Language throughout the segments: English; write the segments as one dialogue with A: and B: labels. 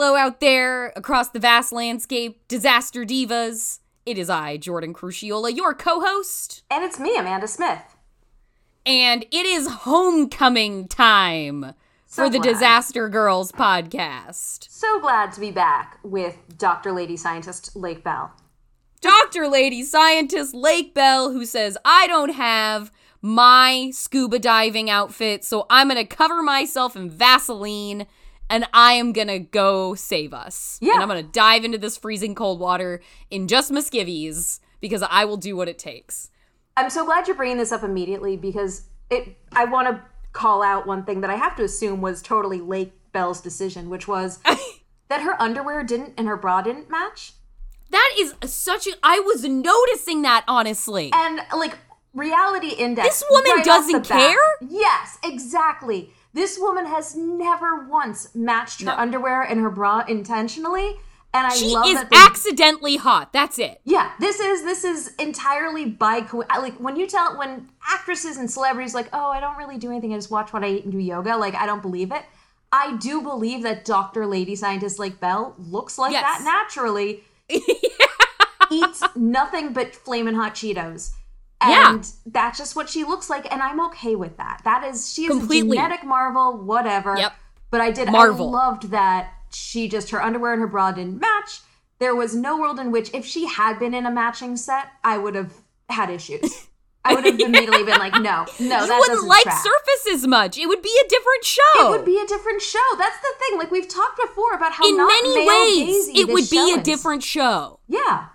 A: Hello out there across the vast landscape, disaster divas. It is I, Jordan Crucchiola, your co-host,
B: And it's me, Amanda Smith.
A: and it is homecoming time
B: So
A: for the
B: glad.
A: Disaster Girls podcast.
B: So glad to be back with Dr. Lady Scientist Lake Bell.
A: Dr. Lady Scientist Lake Bell, who says, I don't have my scuba diving outfit, so I'm gonna cover myself in Vaseline and I am gonna go save us.
B: Yeah.
A: And I'm gonna dive into this freezing cold water in just my because I will do what it takes.
B: I'm so glad you're bringing this up immediately because it. I want to call out one thing that I have to assume was totally Lake Bell's decision, which was that her underwear didn't and her bra didn't match.
A: That is such a. I was noticing that honestly.
B: And like reality index.
A: This woman
B: right
A: doesn't
B: the bat-
A: care?
B: Yes, exactly. This woman has never once matched her underwear and her bra intentionally. And I
A: She
B: love
A: is
B: that they
A: accidentally hot. That's it.
B: Yeah, this is this is entirely by co- like when you tell when actresses and celebrities like, "Oh, I don't really do anything. I just watch what I eat and do yoga." Like, I don't believe it. I do believe that Dr. Lady Scientist Lake Bell looks like
A: Yes.
B: that naturally. Eats nothing but flaming hot Cheetos.
A: Yeah.
B: And that's just what she looks like, and I'm okay with that. That is she is
A: Completely.
B: a genetic marvel, whatever.
A: Yep.
B: But I did
A: Marvel.
B: I loved that she just her underwear and her bra didn't match. There was no world in which if she had been in a matching set, I would have had issues. I would have immediately been like, no, no,
A: you wouldn't like
B: track.
A: surface as much. It would be a different show.
B: It would be a different show. That's the thing. Like we've talked before about how
A: in
B: not
A: many ways, it would be a
B: is.
A: different show.
B: Yeah,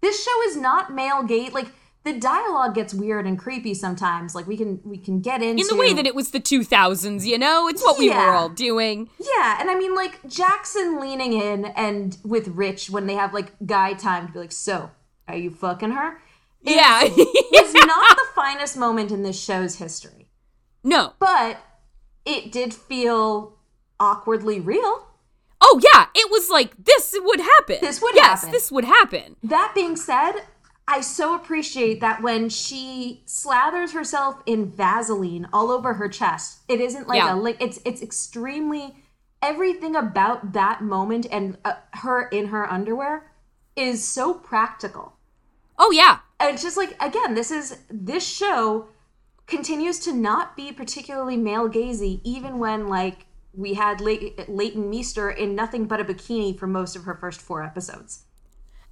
B: this show is not male gaze. Like the dialogue gets weird and creepy sometimes. Like we can we can get into
A: In the way that it was the 2000s, you know? It's what we were all doing.
B: Yeah, and I mean like Jackson leaning in and with Rich when they have like guy time to be like, so are you fucking her?
A: Yeah.
B: It's not the finest moment in this show's history,
A: no.
B: but it did feel awkwardly real.
A: Oh, yeah. It was like, this would happen.
B: This would
A: yes,
B: happen.
A: this would happen.
B: That being said, I so appreciate that when she slathers herself in Vaseline all over her chest, it isn't like
A: Yeah.
B: a lick. It's it's extremely everything about that moment and uh, her in her underwear is so practical.
A: Oh, yeah.
B: And it's just like again, this is this show continues to not be particularly male gazy, even when like we had Ley- Leighton Meester in nothing but a bikini for most of her first four episodes.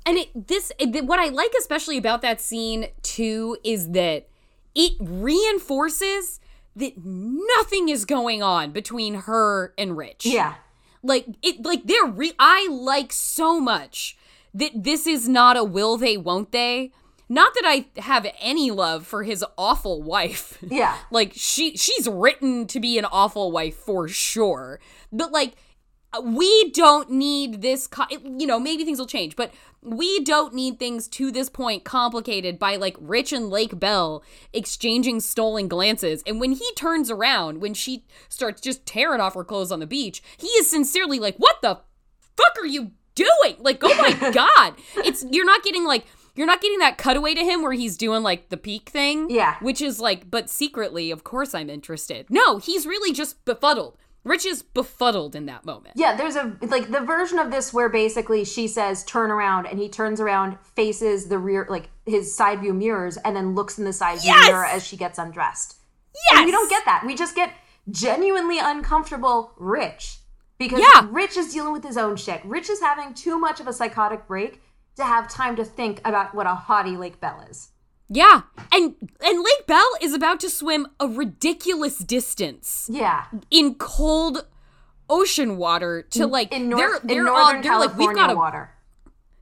A: And it, this, it, what I like especially about that scene too is that it reinforces that nothing is going on between her and Rich.
B: Yeah.
A: like it like they're re- i like so much that this is not a will they won't they not that i have any love for his awful wife
B: Yeah.
A: like she she's written to be an awful wife for sure but like we don't need this co- you know maybe things will change but we don't need things to this point complicated by like rich and lake bell exchanging stolen glances. And when he turns around when she starts just tearing off her clothes on the beach he is sincerely like what the fuck are you doing? Like oh my god. It's you're not getting like you're not getting that cutaway to him where he's doing like the peak thing
B: Yeah.
A: which is like but secretly of course i'm interested. No he's really just befuddled rich is befuddled in that moment
B: Yeah, there's a like the version of this where basically she says turn around and he turns around, faces the rear like his side view mirrors and then looks in the side view
A: Yes!
B: mirror as she gets undressed.
A: yes
B: And we don't get that. We just get genuinely uncomfortable Rich because
A: Yeah.
B: Rich is dealing with his own shit. Rich is having too much of a psychotic break to have time to think about what a haughty Lake Bell is.
A: Yeah and and lake bell is about to swim a ridiculous distance
B: Yeah.
A: in cold ocean water to like
B: In
A: they're
B: North
A: they're
B: in
A: all
B: Northern
A: they're like
B: California
A: we've got to
B: water.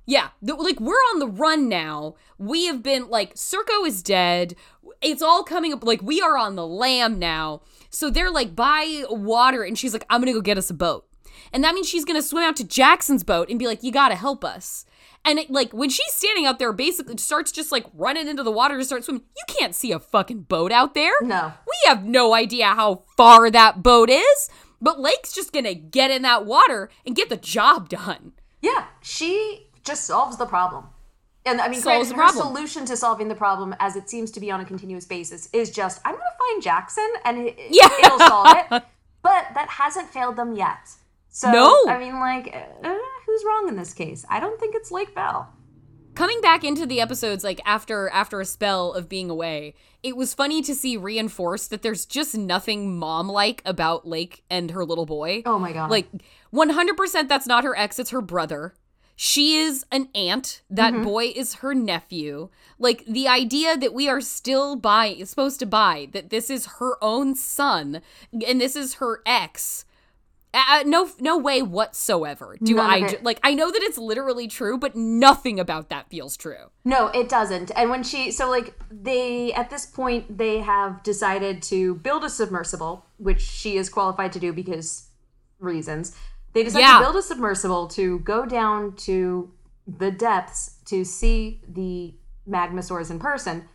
A: Yeah, like we're on the run now. We have been like Cirko is dead. It's all coming up. Like we are on the lam now. So they're like by water, and she's like, "I'm gonna go get us a boat." And that means she's going to swim out to Jackson's boat and be like, you got to help us. And it, like when she's standing out there, basically starts just like running into the water to start swimming. You can't see a fucking boat out there.
B: No.
A: We have no idea how far that boat is. But Lake's just gonna get in that water and get the job done.
B: Yeah, she just solves the problem. And I mean,
A: Solves
B: granted,
A: the
B: her
A: problem.
B: solution to solving the problem, as it seems to be on a continuous basis, is just I'm going to find Jackson and it,
A: Yeah.
B: it'll solve it. But that hasn't failed them yet. So
A: No.
B: I mean, like, uh, who's wrong in this case? I don't think it's Lake Bell.
A: Coming back into the episodes like after after a spell of being away, it was funny to see reinforced that there's just nothing mom like about Lake and her little boy.
B: Oh my god!
A: Like 100% that's not her ex, it's her brother. She is an aunt. That
B: Mm-hmm.
A: boy is her nephew. Like the idea that we are still buy supposed to buy that this is her own son and this is her ex. Uh, no no way whatsoever. Do
B: None
A: I like I know that it's literally true, but nothing about that feels true.
B: No, it doesn't. And when she, so like they, at this point, they have decided to build a submersible, which she is qualified to do because reasons. They decided
A: Yeah.
B: to build a submersible to go down to the depths to see the magmasaurs in person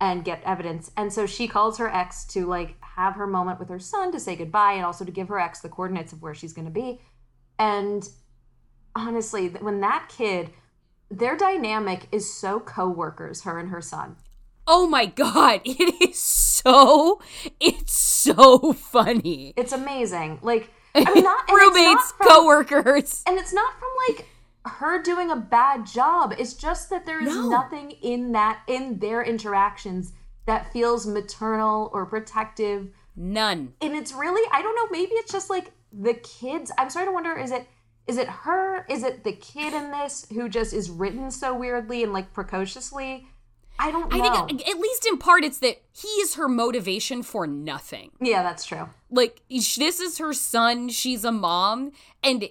B: and get evidence. And so she calls her ex to like have her moment with her son to say goodbye and also to give her ex the coordinates of where she's going to be. And honestly, when that kid, their dynamic is so co-workers, her and her son.
A: Oh my god, it is so it's so funny.
B: It's amazing. Like I mean, not and it's not
A: Roommates,
B: from-
A: coworkers.
B: and it's not from like her doing a bad job. It's just that there is
A: No.
B: nothing in that in their interactions that feels maternal or protective.
A: None.
B: And it's really I don't know, maybe it's just like the kids. I'm starting to wonder is it is it her? Is it the kid in this who just is written so weirdly and like precociously? I don't know.
A: I think at least in part it's that he is her motivation for nothing.
B: yeah, that's true.
A: Like this is her son, she's a mom, and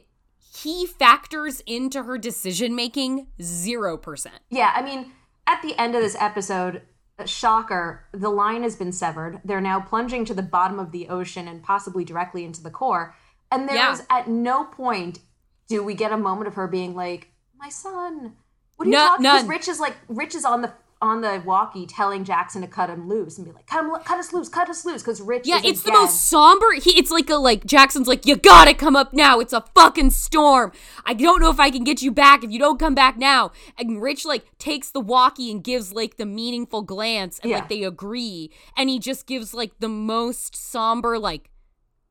A: he factors into her decision making 0%.
B: Yeah, I mean, at the end of this episode, shocker, the line has been severed. They're now plunging to the bottom of the ocean and possibly directly into the core. And there
A: Yeah.
B: is at no point do we get a moment of her being like, "My son, what are you
A: No-
B: talking?" Because. Rich is like, Rich is on the on the walkie telling Jackson to cut him loose and be like, "Cut him, cut us loose, cut us loose," because Rich.
A: Yeah, it's the most somber. He, it's like a like Jackson's like, you gotta come up now. It's a fucking storm. I don't know if I can get you back if you don't come back now. And Rich like takes the walkie and gives like the meaningful glance, and
B: Yeah.
A: like they agree, and he just gives like the most somber like,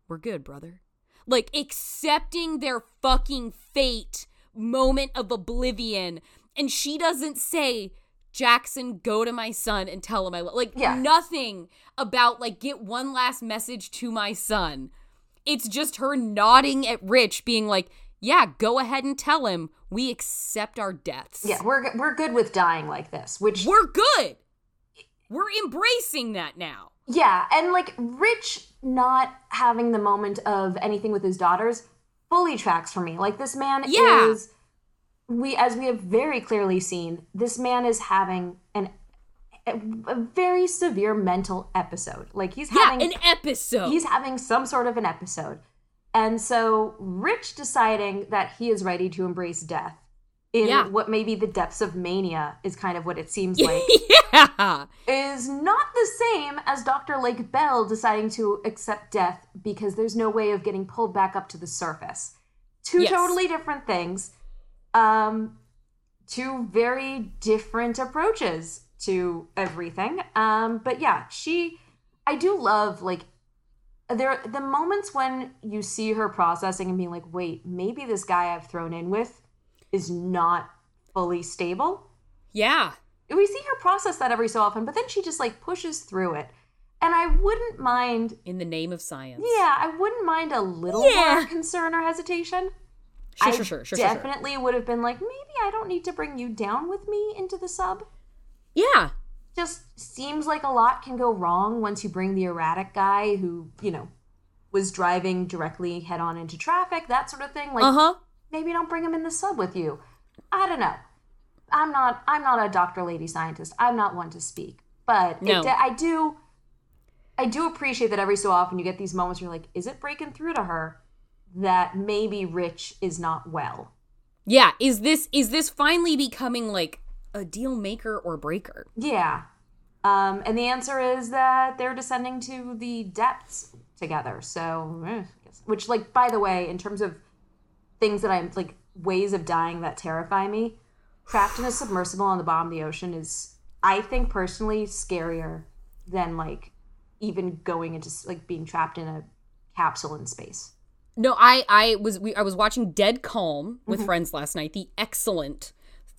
A: we're good, brother. Like accepting their fucking fate moment of oblivion, and she doesn't say. Jackson, go to my son and tell him I love. Like
B: Yeah.
A: nothing about like get one last message to my son. It's just her nodding at Rich, being like, "Yeah, go ahead and tell him we accept our deaths.
B: Yeah, we're we're good with dying like this, which
A: we're good. We're embracing that now."
B: Yeah, and like Rich not having the moment of anything with his daughters fully tracks for me. Like this man
A: Yeah.
B: is we as we have very clearly seen, this man is having an a, very severe mental episode. Like he's
A: Yeah,
B: having
A: an episode.
B: he's having some sort of an episode. And so Rich deciding that he is ready to embrace death in
A: Yeah.
B: what may be the depths of mania is kind of what it seems like
A: yeah.
B: is not the same as Dr. Lake Bell deciding to accept death because there's no way of getting pulled back up to the surface. Two
A: Yes.
B: totally different things. Um two very different approaches to everything. Um but yeah, she I do love like there the moments when you see her processing and being like, "Wait, maybe this guy I've thrown in with is not fully stable."
A: Yeah.
B: we see her process that every so often, but then she just like pushes through it. And I wouldn't mind,
A: In the name of science.
B: yeah, I wouldn't mind a little
A: Yeah.
B: more concern or hesitation.
A: Sure,
B: I
A: sure, sure, sure, sure, sure.
B: definitely would have been like, maybe I don't need to bring you down with me into the sub.
A: Yeah.
B: Just seems like a lot can go wrong once you bring the erratic guy who, you know, was driving directly head on into traffic, that sort of thing. Like,
A: Uh huh.
B: maybe don't bring him in the sub with you. I don't know. I'm not. I'm not a doctor, lady scientist. I'm not one to speak. But
A: No.
B: it, I do. I do appreciate that every so often you get these moments where you're like, is it breaking through to her that maybe Rich is not well.
A: Yeah, is this is this finally becoming like a deal maker or breaker?
B: Yeah. Um, and the answer is that they're descending to the depths together. So, eh, which, like, by the way, in terms of things that I'm like ways of dying that terrify me, trapped in a submersible on the bottom of the ocean is, I think, personally scarier than like even going into like being trapped in a capsule in space.
A: No, I I was we, I was watching Dead Calm with friends last night. The excellent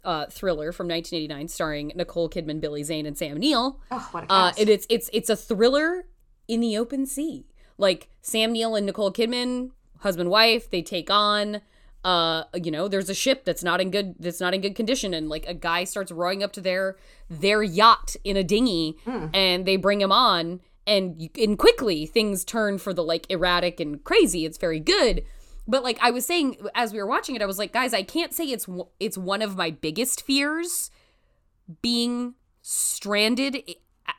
A: uh, thriller from 1989, starring Nicole Kidman, Billy Zane, and Sam Neill.
B: Oh, what a
A: Uh, and it's it's it's a thriller in the open sea. Like Sam Neill and Nicole Kidman, husband wife, they take on. Uh, you know, there's a ship that's not in good that's not in good condition, and like a guy starts rowing up to their their yacht in a dinghy, and they bring him on, and you, and quickly things turn for the like erratic and crazy. It's very good. But like I was saying as we were watching it, I was like, guys, I can't say it's it's one of my biggest fears being stranded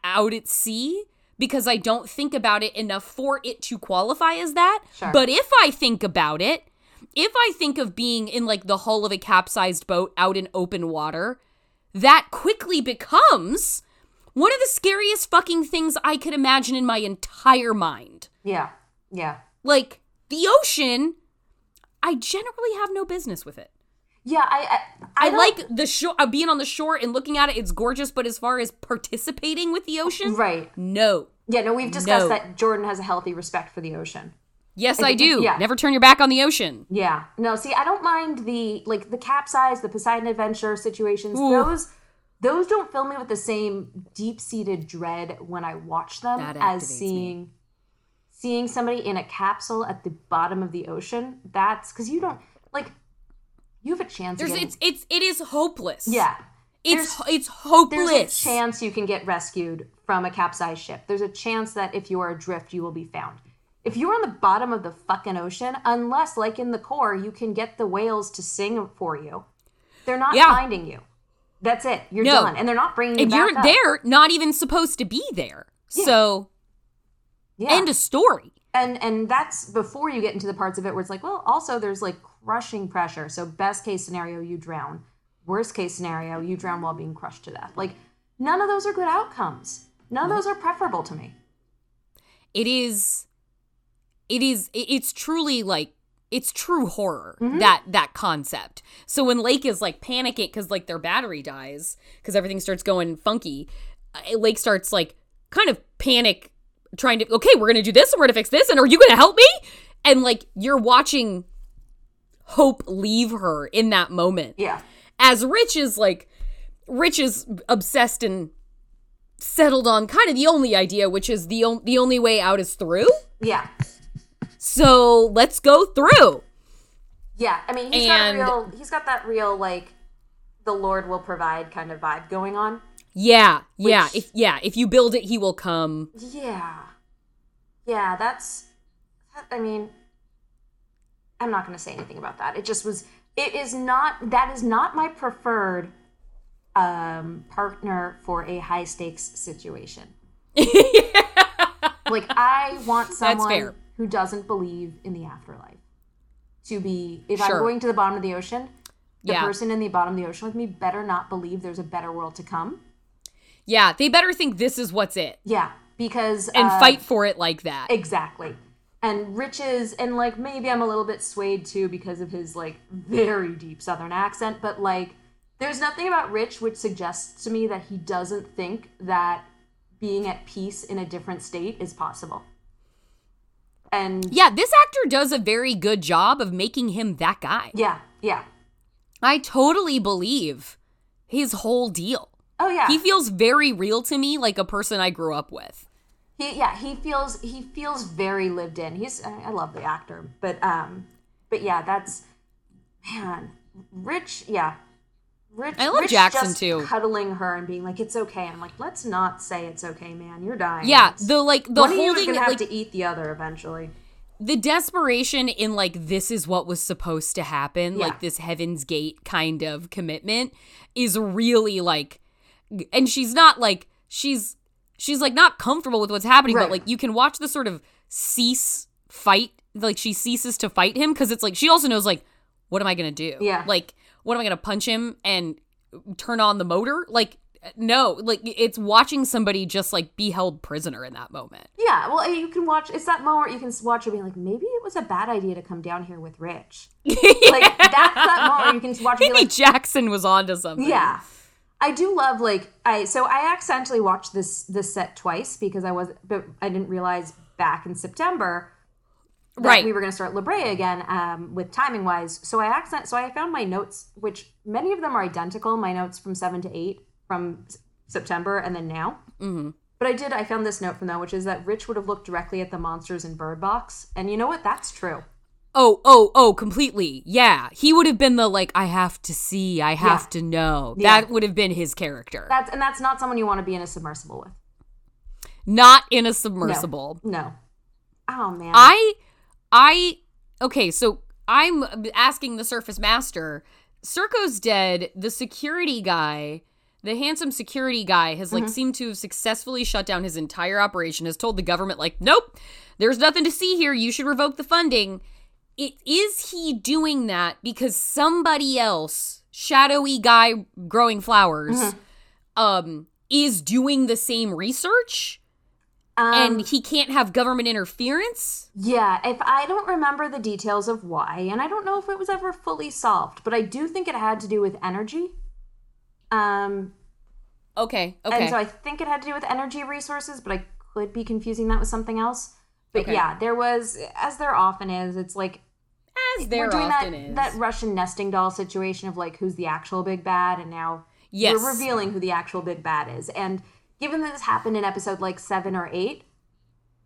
A: out at sea because I don't think about it enough for it to qualify as that.
B: Sure.
A: But if I think about it, if I think of being in like the hull of a capsized boat out in open water, that quickly becomes one of the scariest fucking things I could imagine in my entire mind.
B: yeah, yeah,
A: Like the ocean, I generally have no business with it.
B: yeah. I I,
A: I,
B: I,
A: like the shore, uh, being on the shore and looking at it. It's gorgeous, but as far as participating with the ocean,
B: right.
A: no.
B: Yeah, no, we've discussed
A: No.
B: that Jordan has a healthy respect for the ocean.
A: Yes, I do.
B: yeah.
A: Never turn your back on the ocean.
B: Yeah. No, see, I don't mind the like the capsize, the Poseidon adventure situations.
A: Ooh.
B: Those those don't fill me with the same deep-seated dread when I watch them as
A: activates me.
B: seeing seeing somebody in a capsule at the bottom of the ocean. That's cuz you don't like you have a chance
A: There's it's it's it is hopeless.
B: Yeah.
A: It's
B: There's-
A: it's hopeless.
B: There's a chance you can get rescued from a capsized ship. There's a chance that if you are adrift, you will be found. If you're on the bottom of the fucking ocean, unless, like in the core, you can get the whales to sing for you, they're not
A: Yeah.
B: finding you. That's it. You're
A: No.
B: done, and they're not bringing you
A: and
B: back
A: you're
B: up.
A: there, not even supposed to be there. So
B: Yeah.
A: end of story.
B: and and that's before you get into the parts of it where it's like, well, also there's like crushing pressure. So best case scenario, you drown. Worst case scenario, you drown while being crushed to death. Like none of those are good outcomes. None of those are preferable to me.
A: It is it is it's truly like it's true horror
B: Mm-hmm.
A: that that concept. So when Lake is like panicking because like their battery dies because everything starts going funky, uh, Lake starts like kind of panic, trying to okay, we're gonna do this and we're gonna fix this and are you gonna help me? And like you're watching Hope leave her in that moment
B: Yeah.
A: as Rich is like Rich is obsessed and settled on kind of the only idea, which is the on- the only way out is through.
B: Yeah.
A: So let's go through.
B: Yeah, I mean, he's
A: And-
B: got a real. He's got that real like, the Lord will provide kind of vibe going on.
A: Yeah, yeah, if yeah, if you build it, he will come.
B: Yeah, yeah. That's. I mean, I'm not going to say anything about that. It just was. It is not. That is not my preferred um partner for a high stakes situation. like I want someone
A: fair.
B: Who doesn't believe in the afterlife to be. If
A: Sure.
B: I'm going to the bottom of the ocean, the
A: Yeah.
B: person in the bottom of the ocean with me better not believe there's a better world to come.
A: Yeah, they better think this is what's it
B: Yeah, because
A: and
B: uh,
A: fight for it like that.
B: exactly. And riches, and like maybe I'm a little bit swayed too because of his like very deep Southern accent, but like there's nothing about Rich which suggests to me that he doesn't think that being at peace in a different state is possible. And
A: yeah, this actor does a very good job of making him that guy.
B: yeah, yeah.
A: I totally believe his whole deal.
B: Oh yeah.
A: He feels very real to me, like a person I grew up with.
B: he yeah he feels he feels very lived in he's i I love the actor but um but yeah that's man rich yeah rich
A: I love
B: Rich
A: Jackson, too.
B: cuddling her and being like it's okay i'm like let's not say it's okay man you're dying
A: Yeah, the like the
B: one
A: holding
B: gonna have
A: like
B: to eat the other eventually
A: the desperation in like this is what was supposed to happen,
B: Yeah.
A: like this Heaven's Gate kind of commitment is really like and she's not like she's she's like not comfortable with what's happening,
B: Right.
A: but like you can watch the sort of cease fight like she ceases to fight him because it's like she also knows like what am I gonna do?
B: Yeah.
A: Like what am I gonna punch him and turn on the motor? Like no, like it's watching somebody just like be held prisoner in that moment.
B: Yeah, well, you can watch. It's that moment you can watch it being like, maybe it was a bad idea to come down here with Rich. Like that's that moment you can watch.
A: Maybe
B: like,
A: Jackson was onto something.
B: yeah, I do love like I. So I accidentally watched this this set twice because I was, but I didn't realize back in September
A: Right.
B: we were going to start La Brea again um, with timing wise. So I accent. So I found my notes, which many of them are identical. My notes from seven to eight from S- September and then now.
A: hmm
B: But I did. I found this note from them, which is that Rich would have looked directly at the monsters in Bird Box, and you know what? That's true.
A: Oh, oh, oh, completely. Yeah. He would have been the like, I have to see, I have
B: Yeah.
A: to know.
B: Yeah.
A: That would have been his character.
B: That's and that's not someone you want to be in a submersible with.
A: Not in a submersible.
B: No. Oh man.
A: I, I, okay, so I'm asking the Surface Master. Cirko's dead. The security guy, the handsome security guy, has like seemed to have successfully shut down his entire operation. Has told the government like, nope, there's nothing to see here. You should revoke the funding. It is he doing that because somebody else, shadowy guy growing flowers, um, is doing the same research
B: um,
A: and he can't have government interference?
B: yeah, if I don't remember the details of why, and I don't know if it was ever fully solved, but I do think it had to do with energy. Um,
A: Okay, okay.
B: and so I think it had to do with energy resources, but I could be confusing that with something else. But
A: Okay.
B: yeah, there was, as there often is, it's like
A: As there
B: we're doing
A: often
B: that,
A: is.
B: that Russian nesting doll situation of like who's the actual big bad, and now
A: Yes.
B: we're revealing who the actual big bad is. And given that this happened in episode like seven or eight,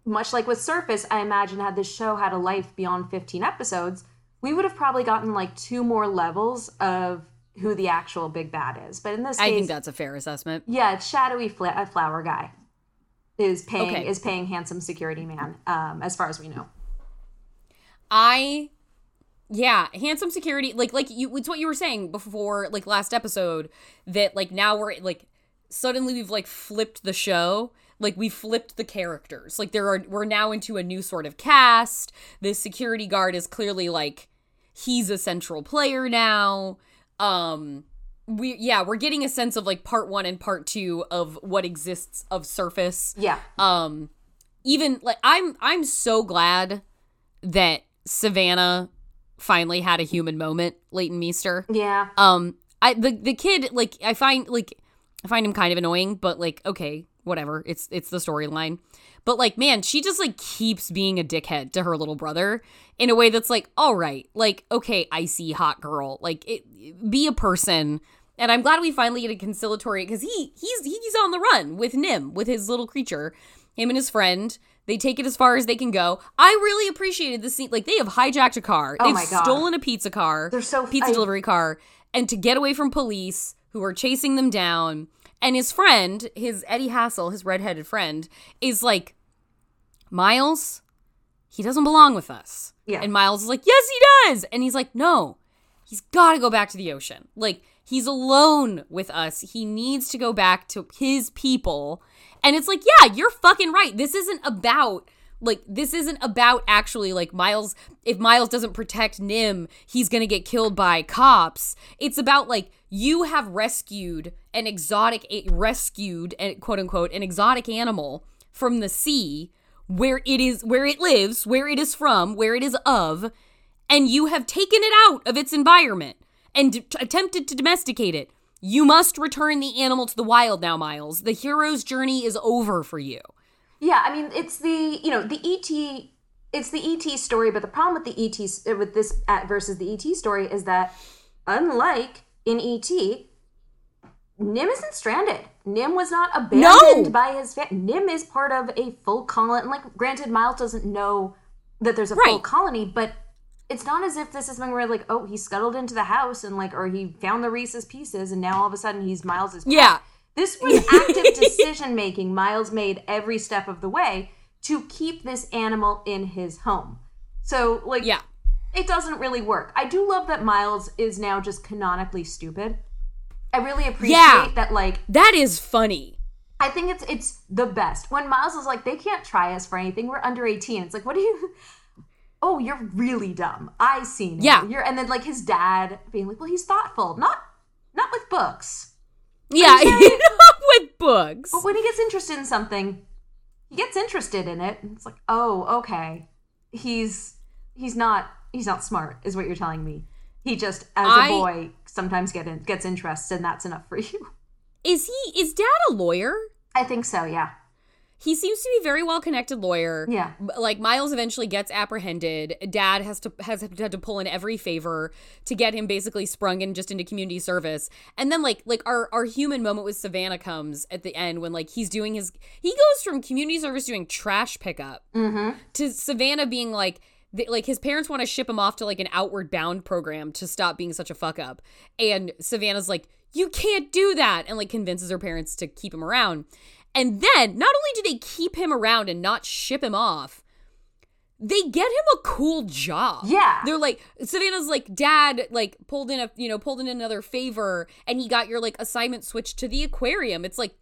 B: much like with Surface, I imagine had this show had a life beyond 15 episodes, we would have probably gotten like two more levels of who the actual big bad is. But in this case,
A: I
B: case,
A: think that's a fair assessment.
B: yeah, it's shadowy fla- uh, flower guy is paying
A: Okay.
B: is paying handsome security man, um, as far as we know.
A: I yeah, handsome security like like you it's what you were saying before like last episode that like now we're like suddenly we've like flipped the show. Like we flipped the characters. Like there are we're now into a new sort of cast. This security guard is clearly like he's a central player now. Um we yeah, we're getting a sense of like part 1 and part 2 of what exists of Surface.
B: Yeah,
A: um even like i'm i'm so glad that savannah finally had a human moment leighton meester
B: yeah,
A: um i the the kid like i find like i find him kind of annoying but like okay whatever. It's it's the storyline. But like man she just like keeps being a dickhead to her little brother in a way that's like all right like okay icy hot girl. Like it, be a person. And i'm glad we finally get a conciliatory because he he's he's on the run with nim with his little creature him and his friend. They take it as far as they can go. I really appreciated the scene like they have hijacked a car.
B: Oh
A: they've
B: my God.
A: stolen a pizza car
B: They're so-
A: pizza
B: I-
A: delivery car and to get away from police who are chasing them down. And his friend his eddie hassell his redheaded friend is like miles he doesn't belong with us.
B: Yeah.
A: and miles is like yes he does. And he's like no he's got to go back to the ocean. Like he's alone with us. He needs to go back to his people. And it's like yeah you're fucking right. This isn't about like this isn't about actually like miles if miles doesn't protect nim he's gonna get killed by cops. It's about like you have rescued an exotic rescued quote unquote an exotic animal from the sea where it is where it lives where it is from where it is of and you have taken it out of its environment and d- attempted to domesticate it. You must return the animal to the wild now miles. The hero's journey is over for you.
B: Yeah, I mean, it's the you know the ET, it's the ET story, but the problem with the ET uh, with this at versus the ET story is that unlike in ET, Nim isn't stranded. Nim was not abandoned
A: No!
B: by his family. Nim is part of a full colony. Like, granted, Miles doesn't know that there's a full colony, but it's not as if this is something where like, oh, he scuttled into the house and like, or he found the Reese's pieces and now all of a sudden he's Miles's. pet.
A: yeah
B: This was active decision making Miles made every step of the way to keep this animal in his home. So, like,
A: yeah
B: it doesn't really work. I do love that Miles is now just canonically stupid. I really appreciate
A: Yeah.
B: that, like,
A: that is funny
B: I think it's it's the best. When Miles is like, they can't try us for anything, we're under 18. It's like, what do you oh, you're really dumb. I seen it.
A: Yeah.
B: You're and then like his dad being like, well, he's thoughtful, not not with books.
A: Yeah,
B: saying-
A: with books.
B: But when he gets interested in something, he gets interested in it. And it's like, oh, okay. He's he's not he's not smart, is what you're telling me. He just, as
A: I-
B: a boy, sometimes get in, gets interested, and that's enough for you.
A: Is he is dad a lawyer?
B: I think so. Yeah.
A: He seems to be a very well connected lawyer.
B: Yeah.
A: Like Miles eventually gets apprehended. Dad has to has had to pull in every favor to get him basically sprung in just into community service. And then like like our our human moment with Savannah comes at the end when like he's doing his he goes from community service doing trash pickup
B: Mm-hmm.
A: to Savannah being like th- like his parents want to ship him off to like an outward bound program to stop being such a fuck up. And Savannah's like, "You can't do that." And like convinces her parents to keep him around. And then not only do they keep him around and not ship him off, they get him a cool job.
B: Yeah.
A: They're like Savannah's like dad like pulled in a you know pulled in another favor and he got your like assignment switched to the aquarium. It's like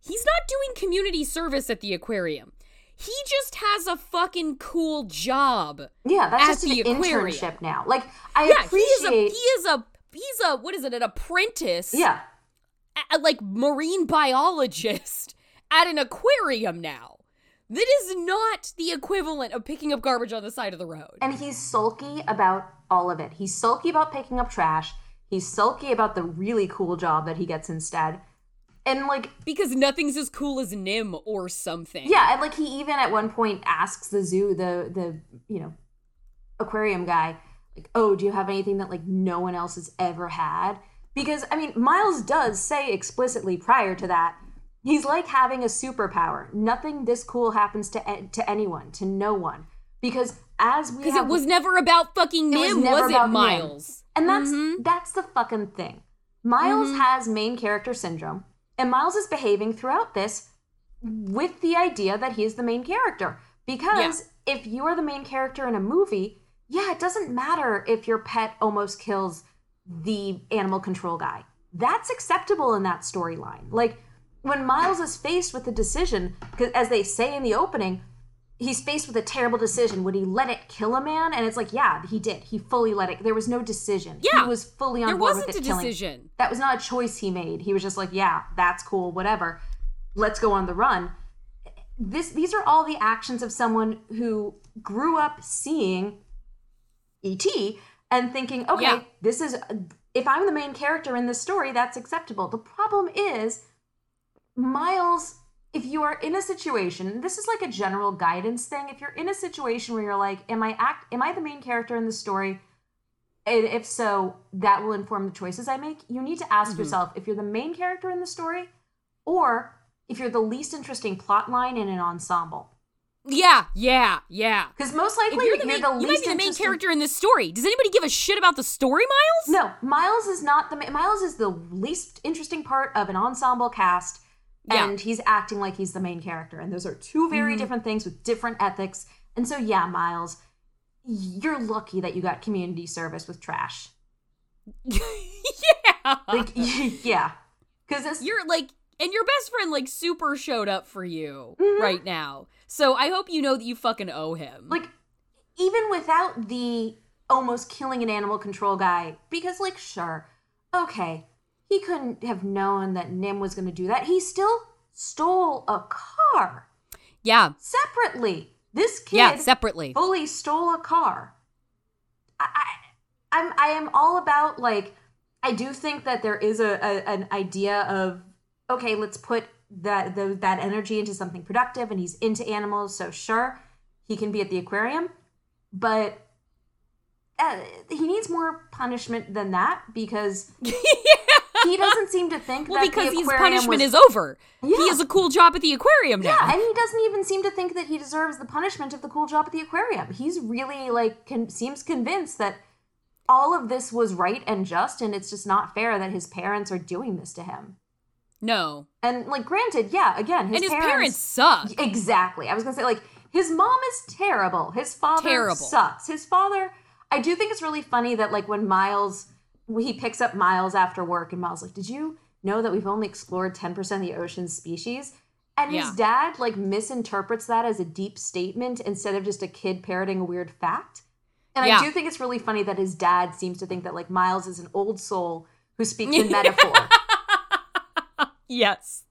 A: he's not doing community service at the aquarium. He just has a fucking cool job.
B: Yeah, that's
A: At
B: just an
A: the aquarium.
B: internship now. Like I
A: Yeah, he is a
B: appreciate.
A: he is a he's a what is it? An apprentice?
B: yeah,
A: a- like marine biologist at an aquarium now. That is not the equivalent of picking up garbage on the side of the road.
B: and he's sulky about all of it. He's sulky about picking up trash. He's sulky about the really cool job that he gets instead. And like
A: because nothing's as cool as Nim or something.
B: Yeah, and like he even at one point asks the zoo, the the you know, aquarium guy, like, "Oh, do you have anything that like no one else has ever had?" Because I mean, Miles does say explicitly prior to that, he's like having a superpower. Nothing this cool happens to to anyone, to no one. Because as we
A: Because it was never about fucking Nim,
B: it was
A: was, it,
B: about Nim.
A: Miles?
B: And that's
A: Mm-hmm.
B: that's the fucking thing. Miles has main character syndrome, and Miles is behaving throughout this with the idea that he is the main character. Because if you are the main character in a movie, yeah, it doesn't matter if your pet almost kills the animal control guy. That's acceptable in that storyline. Like when Miles is faced with a decision, as they say in the opening, he's faced with a terrible decision. Would he let it kill a man? And it's like, yeah, he did. He fully let it. There was no decision.
A: Yeah.
B: he was fully on
A: There
B: board
A: wasn't
B: with
A: a
B: it killing.
A: decision.
B: That was not a choice he made. He was just like, yeah, that's cool, whatever. Let's go on the run. This these are all the actions of someone who grew up seeing ET and thinking, okay,
A: Yeah.
B: this is if I'm the main character in this story, that's acceptable. The problem is Miles, if you are in a situation, this is like a general guidance thing. If you're in a situation where you're like, am I act am I the main character in the story? And if so, that will inform the choices I make. You need to ask
A: Mm-hmm.
B: yourself if you're the main character in the story or if you're the least interesting plot line in an ensemble.
A: Yeah, yeah, yeah.
B: Because most likely
A: you're
B: you're
A: the
B: the,
A: main, you might
B: least
A: be the main
B: interesting-
A: character in this story. Does anybody give a shit about the story, Miles?
B: No, Miles is not the Miles is the least interesting part of an ensemble cast,
A: Yeah. Mm-hmm.
B: and he's acting like he's the main character. And those are two very different things with different ethics. And so, yeah, Miles, you're lucky that you got community service with trash.
A: yeah.
B: Like, yeah, because this
A: You're like, and your best friend like super showed up for you
B: Mm-hmm.
A: right now. So I hope you know that you fucking owe him.
B: like even without the almost killing an animal control guy because like sure okay he couldn't have known that nim was going to do that. He still stole a car.
A: Yeah,
B: separately. This kid
A: yeah, separately.
B: fully stole a car. I, I i'm i am all about like i do think that there is a, a an idea of okay let's put that the, that energy into something productive and he's into animals so sure he can be at the aquarium. But uh, he needs more punishment than that because he doesn't seem to think
A: Well,
B: that
A: because
B: the
A: his punishment
B: was-
A: is over.
B: Yeah.
A: He has a cool job at the aquarium now.
B: yeah, and he doesn't even seem to think that he deserves the punishment of the cool job at the aquarium. He's really like con- seems convinced that all of this was right and just, and it's just not fair that his parents are doing this to him.
A: no.
B: And like, granted, yeah, again, his
A: and his parents, suck.
B: Exactly. I was gonna say like his mom is terrible. His father
A: Terrible.
B: sucks. His father. I do think it's really funny that like when Miles he picks up Miles after work and Miles like, did you know that we've only explored ten percent of the ocean's species? And
A: Yeah.
B: his dad like misinterprets that as a deep statement instead of just a kid parroting a weird fact. And
A: Yeah.
B: I do think it's really funny that his dad seems to think that like Miles is an old soul who speaks in metaphor.
A: Yes.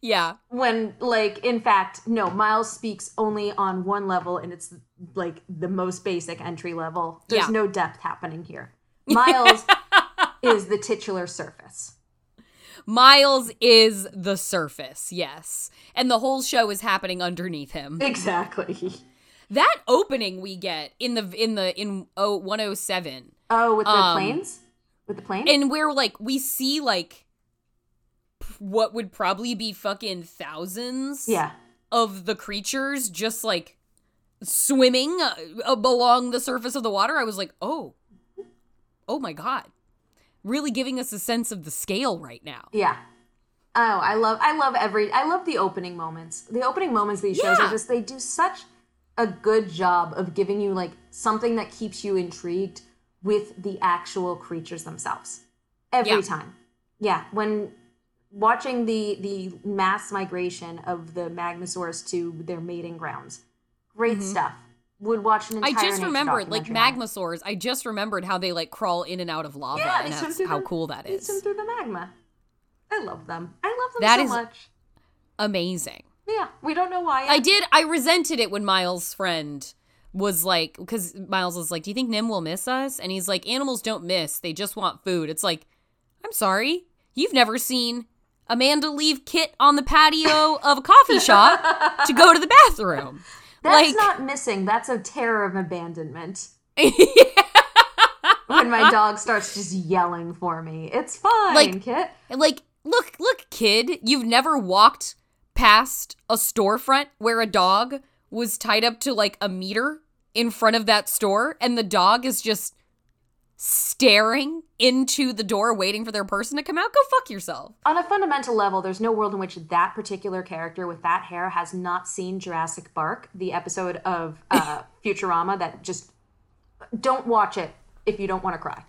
A: Yeah.
B: when like in fact no miles speaks only on one level and it's like the most basic entry level there's
A: Yeah.
B: no depth happening here miles is the titular surface.
A: Miles is the surface, yes. And the whole show is happening underneath him.
B: exactly.
A: That opening we get in the in the in oh, 107
B: oh with the
A: Um,
B: planes? With the plane?
A: and where like we see like what would probably be fucking thousands
B: yeah.
A: of the creatures just like swimming uh, along the surface of the water. I was like oh. Oh my god really giving us a sense of the scale right now.
B: Yeah. Oh i love i love every i love the opening moments. The opening moments of these shows
A: Yeah.
B: are just they do such a good job of giving you like something that keeps you intrigued with the actual creatures themselves. Every
A: Yeah.
B: time. Yeah. When watching the the mass migration of the magmasaurus to their mating grounds. Great mm-hmm. stuff would watch an
A: i just remembered like magmasaurs i just remembered how they like crawl in and out of lava
B: yeah,
A: and
B: they swim
A: that's
B: through
A: how
B: the-
A: cool that is.
B: they swim through the magma i love them i love them
A: That
B: so
A: is-
B: much
A: amazing
B: yeah we don't know why
A: I did. I resented it when Miles' friend was like, because Miles was like, "Do you think Nim will miss us?" And he's like, "Animals don't miss; they just want food." It's like, I'm sorry, you've never seen Amanda leave Kit on the patio of a coffee shop to go to the bathroom.
B: That's
A: like,
B: not missing. That's a terror of abandonment. when my dog starts just yelling for me. It's fine,
A: Like-
B: Kit.
A: like, look, look, kid, you've never walked past a storefront where a dog was tied up to like a meter in front of that store, and the dog is just staring into the door waiting for their person to come out, go fuck yourself.
B: On a fundamental level, there's no world in which that particular character with that hair has not seen Jurassic Bark, the episode of uh, Futurama that just don't watch it if you don't want to cry.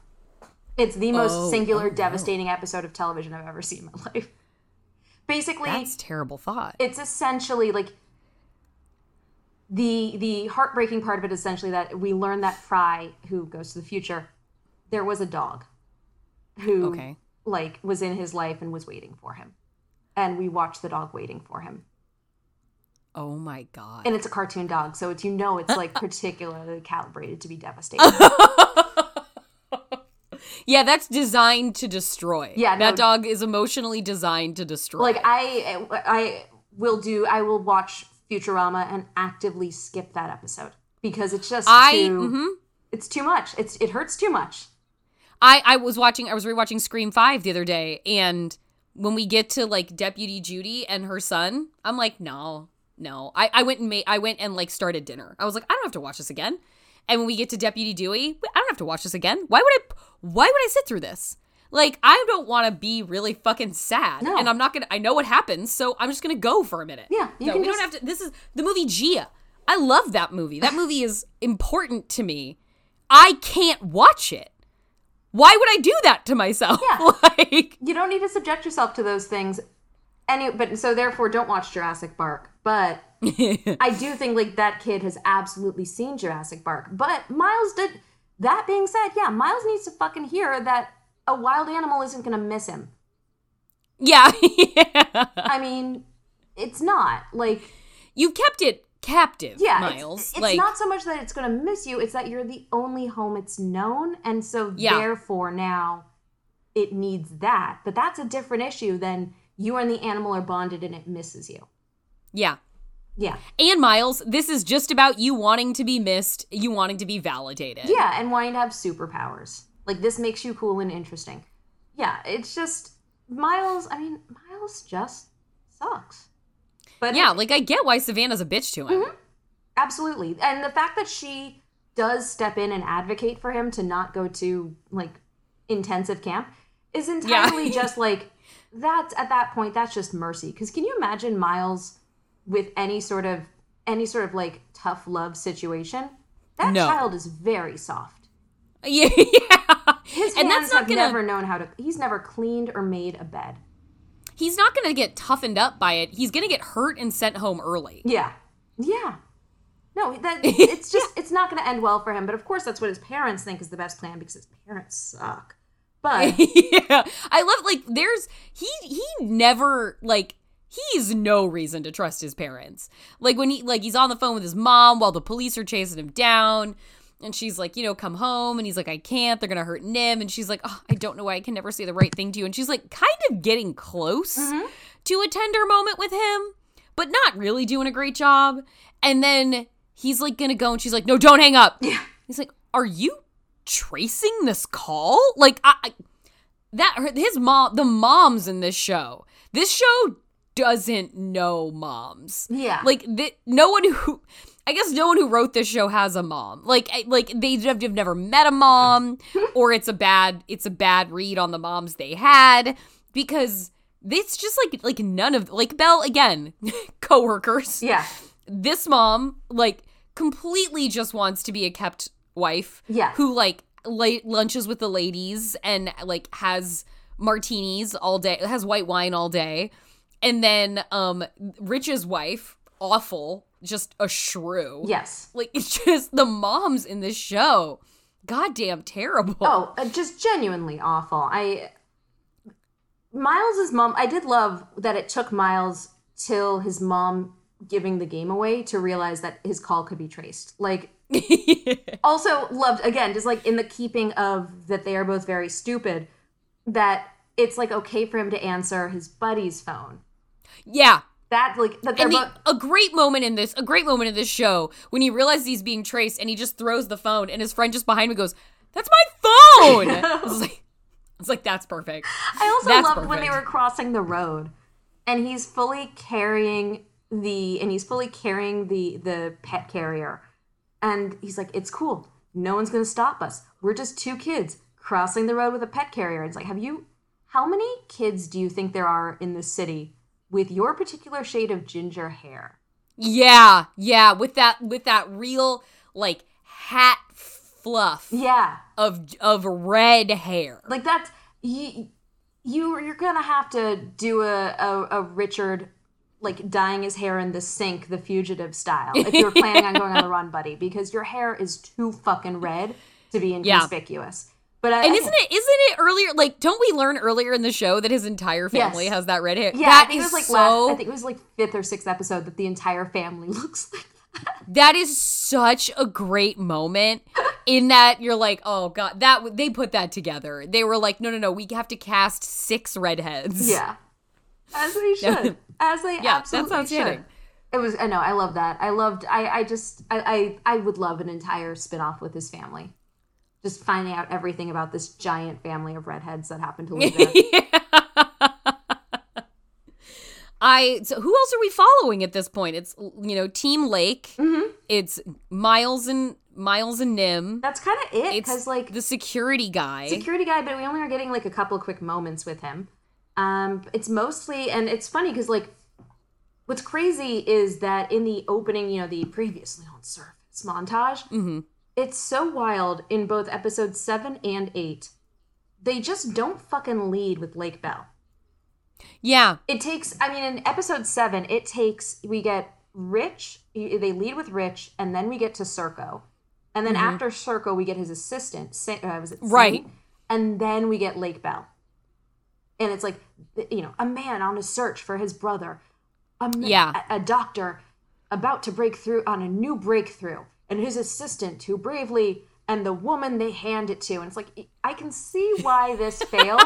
B: It's the most
A: Oh,
B: singular,
A: oh, no.
B: devastating episode of television I've ever seen in my life. Basically,
A: That's terrible thought.
B: it's essentially like the the heartbreaking part of it is essentially that we learn that Fry, who goes to the future, there was a dog who
A: Okay.
B: like was in his life and was waiting for him. And we watched the dog waiting for him.
A: Oh my god.
B: And it's a cartoon dog, so it's you know it's like particularly calibrated to be devastating.
A: yeah, that's designed to destroy.
B: Yeah,
A: that
B: no-
A: dog is emotionally designed to destroy.
B: like I I will do I will watch Futurama and actively skip that episode because it's just
A: I
B: too
A: mhm.
B: it's too much. It's it hurts too much.
A: I I was watching I was rewatching Scream 5 the other day and when we get to like Deputy Judy and her son, I'm like, no, no. I, I went and made I went and like started dinner. I was like, I don't have to watch this again. And when we get to Deputy Dewey, I don't have to watch this again. Why would I why would I sit through this? Like I don't want to be really fucking sad.
B: No.
A: And I'm not gonna I know what happens, so I'm just gonna go for a minute.
B: Yeah, you
A: no, we
B: just-
A: don't have to this is the movie Gia. I love that movie. That movie is important to me. I can't watch it. Why would I do that to myself?
B: Yeah.
A: like
B: You don't need to subject yourself to those things. Any but so therefore don't watch Jurassic Bark. But I do think like that kid has absolutely seen Jurassic Bark. But Miles did that being said, yeah, Miles needs to fucking hear that a wild animal isn't gonna miss him.
A: yeah. yeah.
B: I mean, it's not. Like
A: You've kept it captive,
B: yeah, it's-
A: Miles.
B: It's,
A: like
B: not so much that it's going to miss you; it's that you're the only home it's known, and so
A: Yeah.
B: therefore now it needs that. But that's a different issue than you and the animal are bonded and it misses you.
A: yeah.
B: Yeah,
A: And Miles, this is just about you wanting to be missed, you wanting to be validated.
B: yeah, and wanting to have superpowers. Like this makes you cool and interesting. Yeah, it's just Miles. I mean, Miles just sucks. But
A: Yeah, like I get why Savannah's a bitch to him. Mm-hmm.
B: Absolutely. And the fact that she does step in and advocate for him to not go to like intensive camp is entirely just like that's at that point that's just mercy cuz can you imagine Miles with any sort of any sort of like tough love situation? That
A: No.
B: child is very soft.
A: Yeah. yeah.
B: His
A: And
B: hands
A: that's not
B: have
A: gonna-
B: never known how to he's never cleaned or made a bed.
A: He's not going to get toughened up by it. He's going to get hurt and sent home early.
B: Yeah. Yeah. No, that it's just it's not going to end well for him. But of course, that's what his parents think is the best plan because his parents suck. But
A: yeah. I love like there's he he never like he's no reason to trust his parents. Like when he like he's on the phone with his mom while the police are chasing him down. And she's like, you know, come home. And he's like, I can't. They're going to hurt Nim. And she's like, oh, I don't know why I can never say the right thing to you. And she's like, kind of getting close mm-hmm. to a tender moment with him, but not really doing a great job. And then he's like, going to go. And she's like, no, don't hang up.
B: Yeah.
A: He's like, are you tracing this call? Like, I, I that his mom, the moms in this show, this show doesn't know moms.
B: yeah,
A: Like, the, no one who, I guess, no one who wrote this show has a mom. Like, like they have have never met a mom, or it's a bad, it's a bad read on the moms they had because it's just like like none of like Belle again, coworkers
B: yeah,
A: this mom like completely just wants to be a kept wife
B: Yeah.
A: who like late lunches with the ladies and like has martinis all day has white wine all day and then um rich's wife awful just a shrew
B: yes.
A: like it's just the moms in this show goddamn terrible
B: Oh, uh, just genuinely awful. I Miles's mom. I did love that it took Miles till his mom giving the game away to realize that his call could be traced. Like also loved again just like in the keeping of that they are both very stupid that it's like okay for him to answer his buddy's phone
A: yeah
B: that like that they're
A: and the,
B: both
A: a great moment in this, a great moment in this show when he realizes he's being traced and he just throws the phone and his friend just behind me goes, "That's my phone." I was like, I was like, "That's perfect."
B: I also
A: That's
B: loved when they were crossing the road and he's fully carrying the and he's fully carrying the the pet carrier. And he's like it's cool. No one's gonna stop us. We're just two kids crossing the road with a pet carrier. It's like have you how many kids do you think there are in this city with your particular shade of ginger hair.
A: Yeah, yeah, with that, with that real like hat fluff
B: yeah.
A: of of red hair.
B: like that's you you you're gonna have to do a, a, a richard like dyeing his hair in the sink the fugitive style if you're planning on going on the run buddy because your hair is too fucking red to be inconspicuous but I,
A: And isn't it isn't it earlier like don't we learn earlier in the show that his entire family
B: Yes.
A: has that red hair?
B: yeah
A: That
B: i think it was like
A: so
B: last i think it was like fifth or sixth episode that the entire family looks like
A: that is such a great moment in that you're like, "Oh god, that they put that together." They were like, "No, no, no, we have to cast six redheads."
B: yeah as they should as they
A: Yeah, that's
B: absolutely
A: outstanding.
B: should it was i know i love that i loved i i just I, I i would love an entire spin-off with his family just finding out everything about this giant family of redheads that happen to live there
A: I so who else are we following at this point? It's you know Team Lake.
B: Mm-hmm.
A: It's Miles and Miles and Nim.
B: that's kind of it
A: It's
B: because like
A: the security guy.
B: security guy but we only are getting like a couple of quick moments with him um it's mostly and it's funny because like what's crazy is that in the opening you know the previously on surface montage
A: Mhm.
B: It's so wild in both episodes 7 and 8 they just don't fucking lead with lake bell.
A: Yeah,
B: it takes i mean in episode 7 it takes we get rich they lead with rich and then we get to Cirko and then after Cirko we get his assistant uh, was it?
A: Right.
B: and then we get lake bell. And it's like you know a man on a search for his brother a,
A: Yeah.
B: a, a doctor about to break through on a new breakthrough and his assistant who bravely and the woman they hand it to and it's like i can see why this failed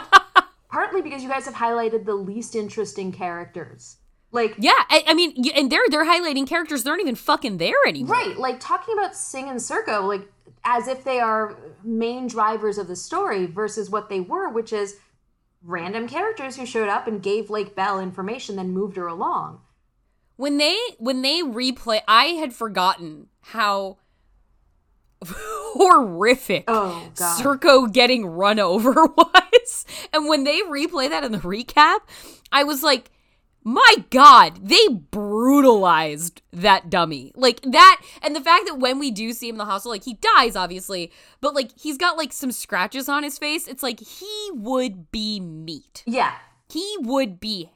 B: partly because you guys have highlighted the least interesting characters like
A: yeah. I, I mean, and they're they're highlighting characters that aren't even fucking there anymore.
B: right like talking about sing and Cirko like as if they are main drivers of the story versus what they were which is random characters who showed up and gave lake bell information then moved her along
A: When they when they replay, I had forgotten how horrific
B: oh god
A: Cirko getting run over was. And when they replay that in the recap, I was like, my God, they brutalized that dummy. Like that, and the fact that when we do see him in the hospital, like he dies, obviously, but like he's got like some scratches on his face. It's like he would be meat.
B: yeah
A: He would be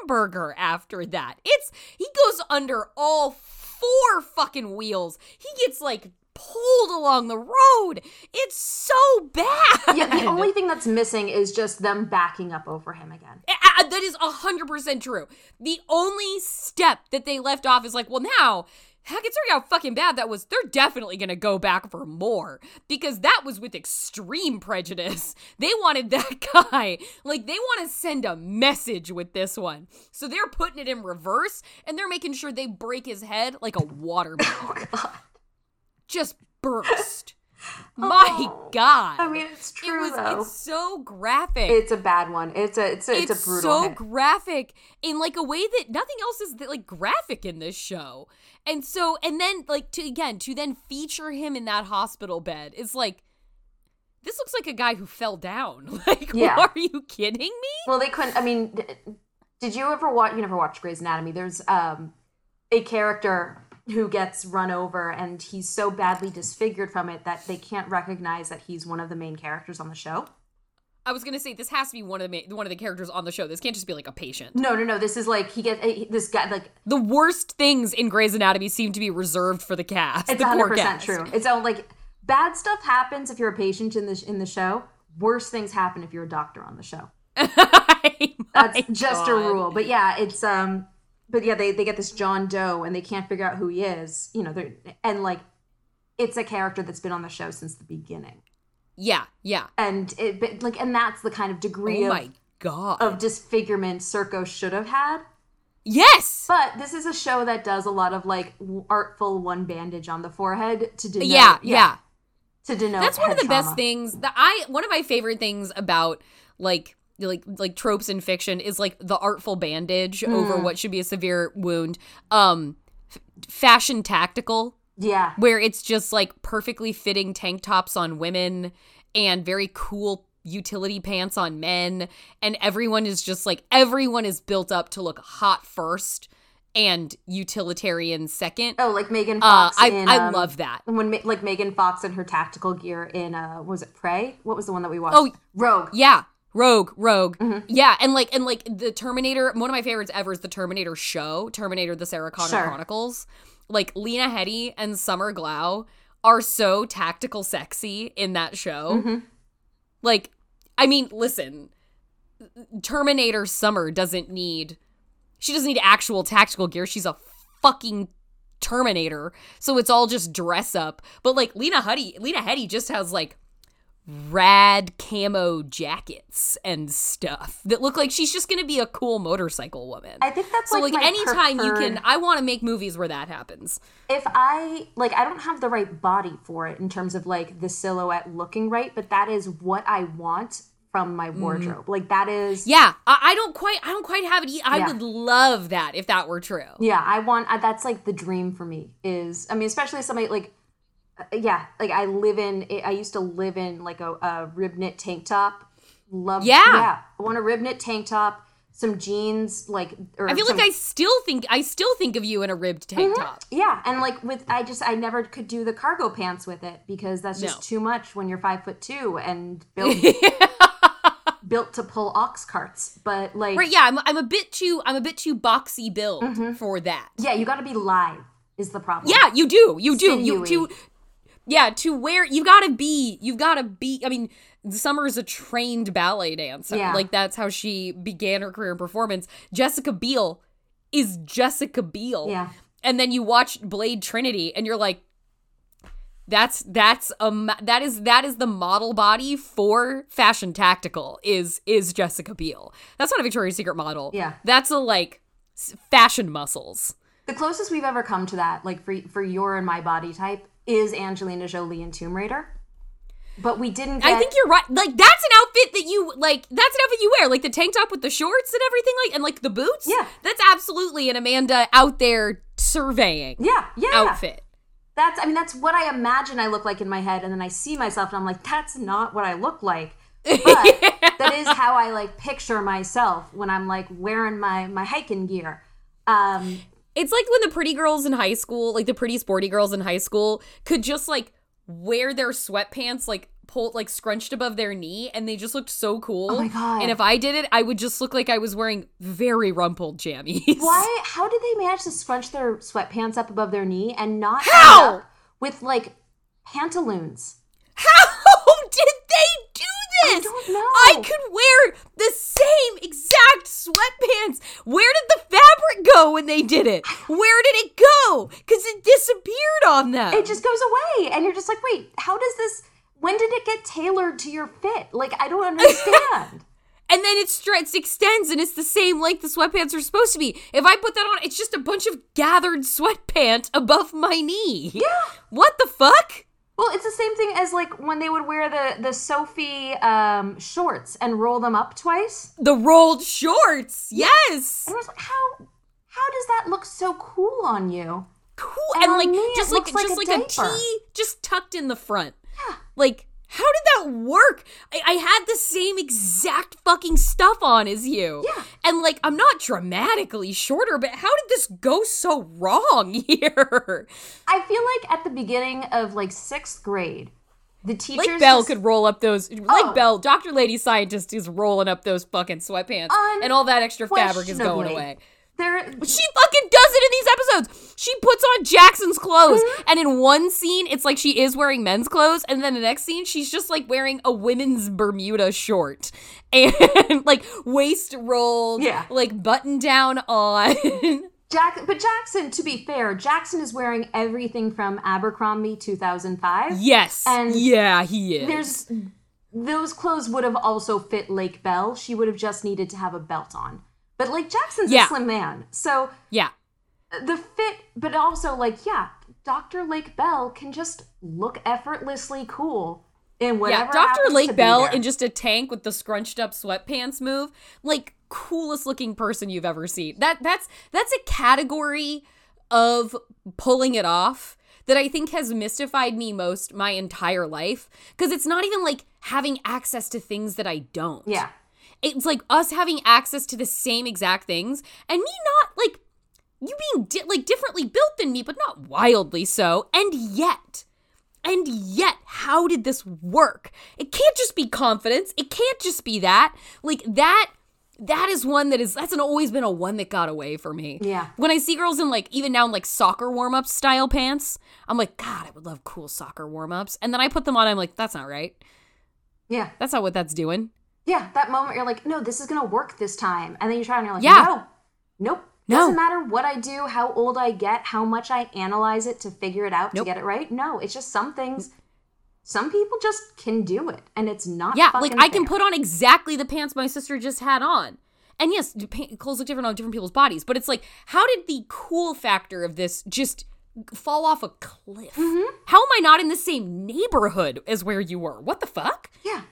A: hamburger after that. It's he goes under all four fucking wheels. He gets like pulled along the road. It's so bad.
B: Yeah, the only thing that's missing is just them backing up over him again.
A: Uh, that is 100% true. The only step that they left off is like, well, now, considering how fucking bad that was, they're definitely gonna go back for more because that was with extreme prejudice. They wanted that guy, like, they want to send a message with this one. So they're putting it in reverse and they're making sure they break his head like a water oh balloon. Just burst. My
B: Oh.
A: God.
B: I mean, it's
A: it
B: true
A: was
B: though.
A: it's so graphic
B: It's a bad one. It's a it's a it's, a brutal
A: so
B: hit.
A: graphic in like a way that nothing else is like graphic in this show. And so and then like to again to then feature him in that hospital bed is like this looks like a guy who fell down. Like
B: Yeah.
A: are you kidding me?
B: Well, they couldn't. I mean, did you ever watch? You never watched Grey's Anatomy. There's um, a character who gets run over, and he's so badly disfigured from it that they can't recognize that he's one of the main characters on the show.
A: I was going to say this has to be one of the ma- one of the characters on the show. This can't just be like a patient.
B: No, no, no. This is like he get eh, this guy like
A: The worst things in Grey's Anatomy seem to be reserved for the cast.
B: it's
A: the
B: hundred percent true. It's all like bad stuff happens if you're a patient in the in the show. Worse things happen if you're a doctor on the show. That's just a rule. But yeah, it's um but yeah, they they get this John Doe and they can't figure out who he is. You know, they're and like it's a character that's been on the show since the beginning.
A: Yeah, yeah.
B: And it but, like and that's the kind of degree
A: Oh
B: of,
A: my god.
B: of disfigurement Cirko should have had.
A: yes.
B: But this is a show that does a lot of like artful one bandage on the forehead to denote
A: yeah, yeah.
B: to denote
A: That's one of the best things that I one of my favorite things about like like like tropes in fiction is like the artful bandage over
B: Hmm.
A: what should be a severe wound. Um f- fashion tactical
B: Yeah.
A: where it's just like perfectly fitting tank tops on women and very cool utility pants on men and everyone is just like everyone is built up to look hot first and utilitarian second.
B: Oh, like Megan
A: uh I
B: in
A: I
B: um,
A: love that.
B: when like Megan Fox in her tactical gear in uh was it Prey? What was the one that we watched?
A: Oh,
B: Rogue.
A: Yeah. Rogue, Rogue.
B: Mm-hmm.
A: Yeah, and like and like the Terminator, one of my favorites ever is the Terminator show, Terminator the Sarah Connor
B: Sure.
A: Chronicles. Like Lena Headey and Summer Glau are so tactical sexy in that show.
B: Mm-hmm.
A: Like I mean, listen, Terminator Summer doesn't need she doesn't need actual tactical gear. She's a fucking Terminator. So it's all just dress up. But like Lena Headey, Lena Headey just has like rad camo jackets and stuff that look like she's just gonna be a cool motorcycle woman.
B: I think that's
A: so
B: like,
A: like, anytime you can I want to make movies where that happens.
B: If I like, I don't have the right body for it in terms of like the silhouette looking right, but that is what I want from my wardrobe. Like that is.
A: Mm-hmm. Yeah, I, I don't quite I don't quite have it. e- I
B: Yeah.
A: would love that if that were true.
B: Yeah, I want. uh, That's like the dream for me. Is I mean, especially somebody like, yeah, like I live in. I used to live in like a, a rib knit tank top. Love.
A: Yeah.
B: yeah. I want a rib knit tank top, some jeans, like. Or
A: I feel
B: some,
A: like I still think I still think of you in a ribbed tank
B: Mm-hmm.
A: top.
B: Yeah, and like with I just I never could do the cargo pants with it because that's just
A: No.
B: too much when you're five foot two and built built to pull ox carts. But like,
A: Right? Yeah, I'm I'm a bit too I'm a bit too boxy build
B: Mm-hmm.
A: for that.
B: yeah, you got to be live is the problem.
A: Yeah, you do. You do. You
B: Sinewy.
A: To yeah, to where you've gotta be. You've gotta be. I mean, Summer is a trained ballet dancer.
B: Yeah.
A: Like that's how she began her career in performance. Jessica Biel is Jessica Biel.
B: Yeah.
A: And then you watch Blade Trinity, and you're like, that's that's um that is that is the model body for fashion tactical is is Jessica Biel. That's not a Victoria's Secret model.
B: Yeah.
A: That's a like fashion muscles.
B: The closest we've ever come to that, like for for your and my body type, is Angelina Jolie in Tomb Raider. But we didn't. Get,
A: I think you're right. Like that's an outfit that you like. That's an outfit you wear, like the tank top with the shorts and everything, like and like the boots.
B: Yeah.
A: that's absolutely an Amanda out there surveying
B: Yeah, yeah.
A: outfit.
B: That's. I mean, that's what I imagine I look like in my head, and then I see myself, and I'm like, that's not what I look like. But that is how I like picture myself when I'm like wearing my my hiking gear. Um,
A: It's like when the pretty girls in high school, like the pretty sporty girls in high school, could just like wear their sweatpants like pulled like scrunched above their knee and they just looked so cool.
B: Oh my God.
A: And if I did it, I would just look like I was wearing very rumpled jammies.
B: Why? How did they manage to scrunch their sweatpants up above their knee and not
A: How?
B: with like pantaloons?
A: How did they do this?
B: don't know.
A: I could wear the same exact sweatpants. Where did the fabric go when they did it? Where did it go? Because it disappeared on them.
B: It just goes away, and you're just like, wait, how does this? When did it get tailored to your fit? Like, I don't understand.
A: and then it stretches, extends, and it's the same length the sweatpants are supposed to be. If I put that on, it's just a bunch of gathered sweatpants above my knee.
B: Yeah.
A: What the fuck?
B: Well, it's the same thing as like when they would wear the the Soffe um, shorts and roll them up twice.
A: The rolled shorts. Yes.
B: And I was like, how how does that look so cool on you?
A: cool
B: And
A: and, like
B: me,
A: just like
B: looks like
A: just
B: a
A: like a, tee just tucked in the front
B: Yeah.
A: like how did that work? I, I had the same exact fucking stuff on as you.
B: Yeah.
A: and like i'm not dramatically shorter but how did this go so wrong here?
B: I feel like at the beginning of like sixth grade, the teachers
A: like bell
B: just-
A: could roll up those like
B: Oh.
A: bell dr lady scientist is rolling up those fucking sweatpants and all that extra fabric is going away
B: There,
A: She fucking does it in these episodes. She puts on Jackson's clothes,
B: Mm-hmm.
A: and in one scene, it's like she is wearing men's clothes, and then the next scene, she's just like wearing a women's Bermuda short and like waist rolled,
B: Yeah.
A: like button down on.
B: Jack, but Jackson, to be fair, Jackson is wearing everything from Abercrombie 2005.
A: yes,
B: And
A: yeah, he is.
B: There's those clothes would have also fit Lake Bell. She would have just needed to have a belt on. But like Jackson's
A: Yeah.
B: a slim man, so
A: yeah,
B: the fit, but also like yeah, Dr. Lake Bell can just look effortlessly cool in whatever.
A: yeah. Dr. Lake Bell in just a tank with the scrunched up sweatpants move, like coolest looking person you've ever seen. That that's that's a category of pulling it off that I think has mystified me most my entire life because it's not even like having access to things that I don't.
B: yeah.
A: It's like us having access to the same exact things and me not like you being di- like differently built than me but not wildly so and yet and yet, how did this work? It can't just be confidence. It can't just be that. Like that that is one that is that's an always been a one that got away for me.
B: Yeah.
A: When I see girls in like even now in like soccer warm-up style pants, I'm like, God, I would love cool soccer warm-ups. And then I put them on, I'm like, that's not right.
B: Yeah.
A: That's not what that's doing.
B: Yeah. That moment you're like, no, this is gonna work this time. And then you try and you're like,
A: Yeah.
B: no. Nope.
A: No.
B: Doesn't matter what I do, how old I get, how much I analyze it to figure it out
A: Nope.
B: to get it right. No, it's just some things some people just can do it. And it's not
A: Yeah, like I can put on exactly the pants my sister just had on. And yes, clothes look different on different people's bodies, but it's like, how did the cool factor of this just fall off a cliff?
B: Mm-hmm.
A: How am I not in the same neighborhood as where you were? What the fuck?
B: Yeah.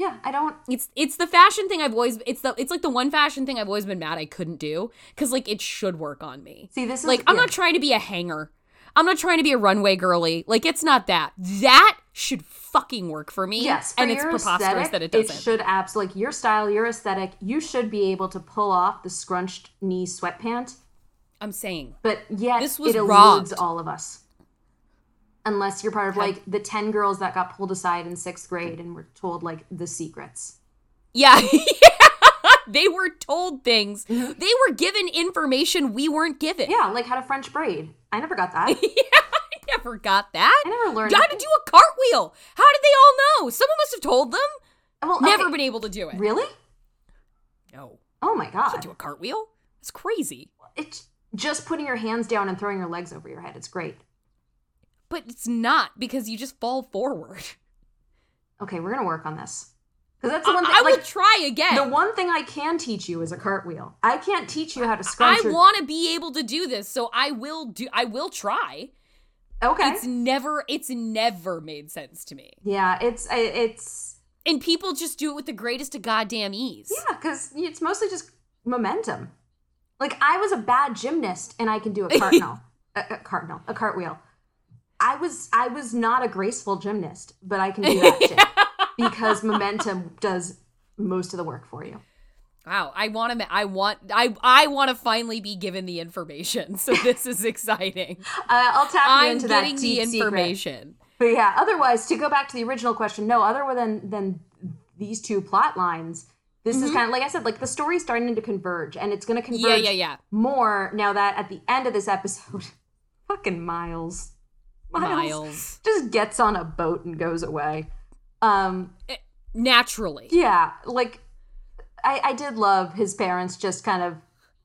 B: Yeah. I don't
A: It's it's the fashion thing I've always it's the it's like the one fashion thing I've always been mad I couldn't do because like it should work on me.
B: see this is
A: Like I'm
B: yeah.
A: not trying to be a hanger. I'm not trying to be a runway girly. Like it's not that. That should fucking work for me.
B: Yes, for
A: and it's preposterous
B: aesthetic,
A: that it doesn't.
B: It should absolutely like your style, your aesthetic. You should be able to pull off the scrunched knee sweatpant,
A: I'm saying.
B: but yet
A: This was
B: it eludes
A: robbed.
B: all of us. Unless you're part of like the ten girls that got pulled aside in sixth grade and were told like the secrets.
A: Yeah. they were told things. They were given information we weren't given.
B: Yeah, like how to French braid. I never got that.
A: yeah, I never got that.
B: I never learned.
A: How to do a cartwheel. How did they all know? Someone must have told them.
B: well,
A: Never
B: okay,
A: been able to do it.
B: Really?
A: No.
B: Oh my god!
A: Do a cartwheel? It's crazy.
B: It's just putting your hands down and throwing your legs over your head. It's great.
A: But it's not because you just fall forward.
B: Okay, we're gonna work on this because that's the
A: I,
B: one thing.
A: I will
B: like,
A: try again.
B: The one thing I can teach you is a cartwheel. I can't teach you how to
A: I
B: your.
A: want to be able to do this, so I will do I will try.
B: okay.
A: It's never it's never made sense to me.
B: yeah, it's it's
A: And people just do it with the greatest of goddamn ease.
B: yeah, because it's mostly just momentum. Like I was a bad gymnast and I can do a cardinal, a, a cardinal, a cartwheel. I was I was not a graceful gymnast, but I can do that shit because momentum does most of the work for you.
A: Wow, I want to. I want. I. I want to finally be given the information. So this is exciting.
B: Uh, I'll tap you
A: I'm
B: into that
A: getting the
B: deep secret.
A: information.
B: But yeah, otherwise, to go back to the original question, no, other than than these two plot lines, this
A: Mm-hmm.
B: is kind of like I said, like the story's starting to converge, and it's going to converge.
A: Yeah, yeah, yeah.
B: more now that at the end of this episode, fucking Miles,
A: Miles.
B: just gets on a boat and goes away. Um,
A: Naturally.
B: yeah, like I, I did love his parents just kind of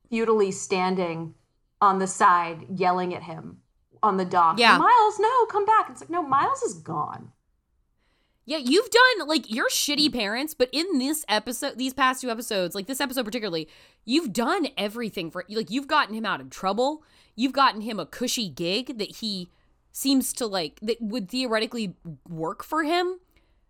B: futilely standing on the side, yelling at him on the dock.
A: Yeah.
B: Miles, no, come back. It's like, no, Miles is gone.
A: Yeah, you've done like you're shitty parents, but in this episode, these past two episodes, like this episode particularly, you've done everything for like you've gotten him out of trouble. You've gotten him a cushy gig that he seems to like that would theoretically work for him.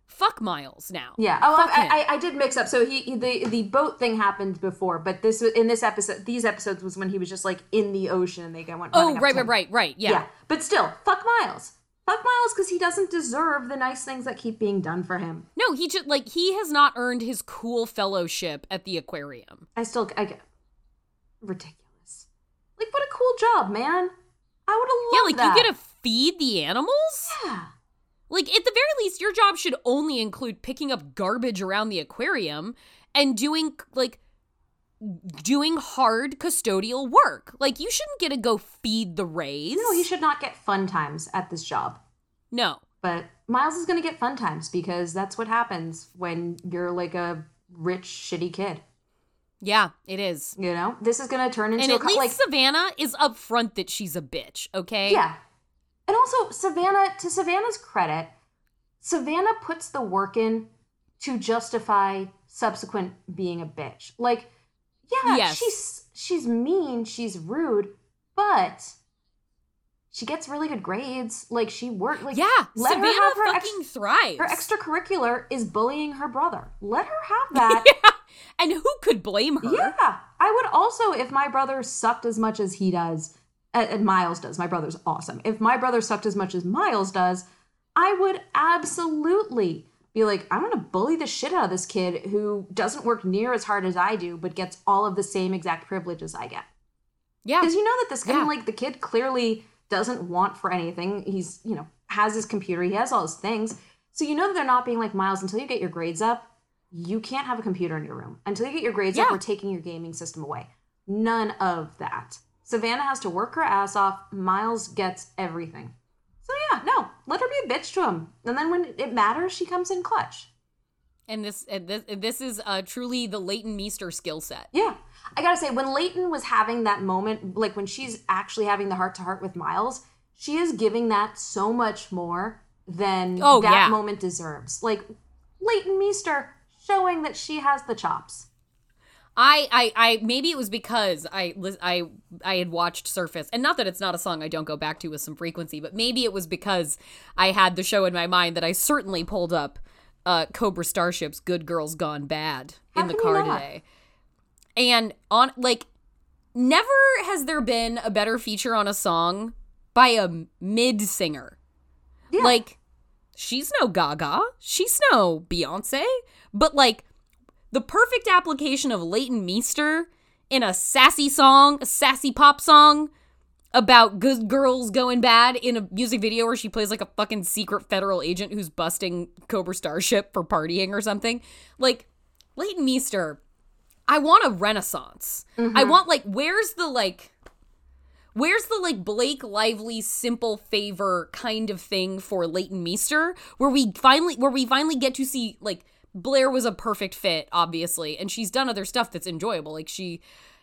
A: Fuck Miles now.
B: Yeah. Oh, I. I, I did mix up. So he, he- the the boat thing happened before, but this in this episode, these episodes was when he was just like in the ocean and they went.
A: Oh, right, right, right, right. Yeah.
B: Yeah. But still, fuck Miles. Fuck Miles because he doesn't deserve the nice things that keep being done for him.
A: No, he just like he has not earned his cool fellowship at the aquarium.
B: I still, I get ridiculous. Like, what a cool job, man. I would have loved Yeah,
A: like
B: that.
A: you get to feed the animals?
B: Yeah.
A: Like at the very least your job should only include picking up garbage around the aquarium and doing like doing hard custodial work. Like you shouldn't get to go feed the rays.
B: No, he should not get fun times at this job.
A: No.
B: But Miles is going to get fun times because that's what happens when you're like a rich, shitty kid.
A: Yeah, it is.
B: You know, this is going to turn into
A: And
B: a
A: at
B: co-
A: least
B: like
A: Savannah is upfront that she's a bitch, okay?
B: yeah. And also, Savannah, to Savannah's credit, Savannah puts the work in to justify subsequent being a bitch. Like, yeah,
A: Yes.
B: she's she's mean, she's rude, but she gets really good grades. Like she worked like
A: Yeah,
B: let
A: Savannah
B: her have her ex-
A: fucking thrives.
B: her extracurricular is bullying her brother. Let her have that.
A: yeah. And who could blame her?
B: Yeah, I would also if my brother sucked as much as he does, and Miles does. My brother's awesome. If my brother sucked as much as Miles does, I would absolutely be like, I'm gonna bully the shit out of this kid who doesn't work near as hard as I do, but gets all of the same exact privileges I get.
A: Yeah.
B: Because you know that this kid,
A: Yeah.
B: like the kid, clearly doesn't want for anything. He's, you know, has his computer, he has all his things. So you know that they're not being like Miles until you get your grades up. You can't have a computer in your room until you get your grades up.
A: Yeah.
B: We're taking your gaming system away. None of that. Savannah has to work her ass off. Miles gets everything. So yeah, no, let her be a bitch to him, and then when it matters, she comes in clutch.
A: And this and this this is uh truly the Leighton Meester skill set.
B: Yeah. I gotta say, when Leighton was having that moment, like when she's actually having the heart to heart with Miles, she is giving that so much more than
A: Oh,
B: that
A: yeah.
B: moment deserves. Like Leighton Meester showing that she has the chops.
A: I, I, I, maybe it was because I, I, I had watched Surface, and not that it's not a song I don't go back to with some frequency, but maybe it was because I had the show in my mind that I certainly pulled up uh, Cobra Starship's "Good Girls Gone Bad"
B: How
A: in the car today, and on like, never has there been a better feature on a song by a mid singer.
B: Yeah.
A: Like, she's no Gaga, she's no Beyonce, but like the perfect application of Leighton Meester in a sassy song, a sassy pop song about good girls going bad in a music video where she plays like a fucking secret federal agent who's busting Cobra Starship for partying or something. Like, Leighton Meester, I want a renaissance. I mm-hmm. want like where's the like Where's the like Blake Lively simple favor kind of thing for Leighton Meester where we finally where we finally get to see like Blair was a perfect fit obviously and she's done other stuff that's enjoyable like she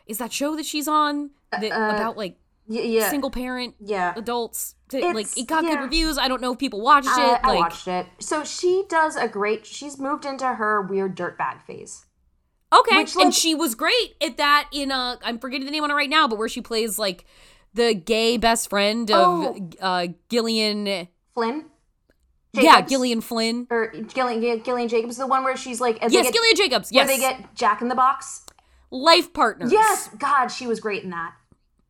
A: is that show that she's on uh, that uh, about like
B: Y- yeah.
A: single parent
B: yeah.
A: adults that, like it got
B: yeah.
A: good reviews I don't know if people watched it
B: I, I
A: like
B: watched it. So she does a great. She's moved into her weird dirtbag phase.
A: Okay,
B: Which, like-
A: and she was great at that in a I'm forgetting the name on it right now, but where she plays like the gay best friend of
B: Oh.
A: uh Gillian
B: Flynn.
A: Yeah, Gillian Flynn.
B: or Gillian Gillian Jacobs, the one where she's like,
A: Yes,
B: get-
A: Gillian Jacobs.
B: where
A: Yes.
B: they get Jack in the Box.
A: life partners.
B: Yes, God, she was great in that.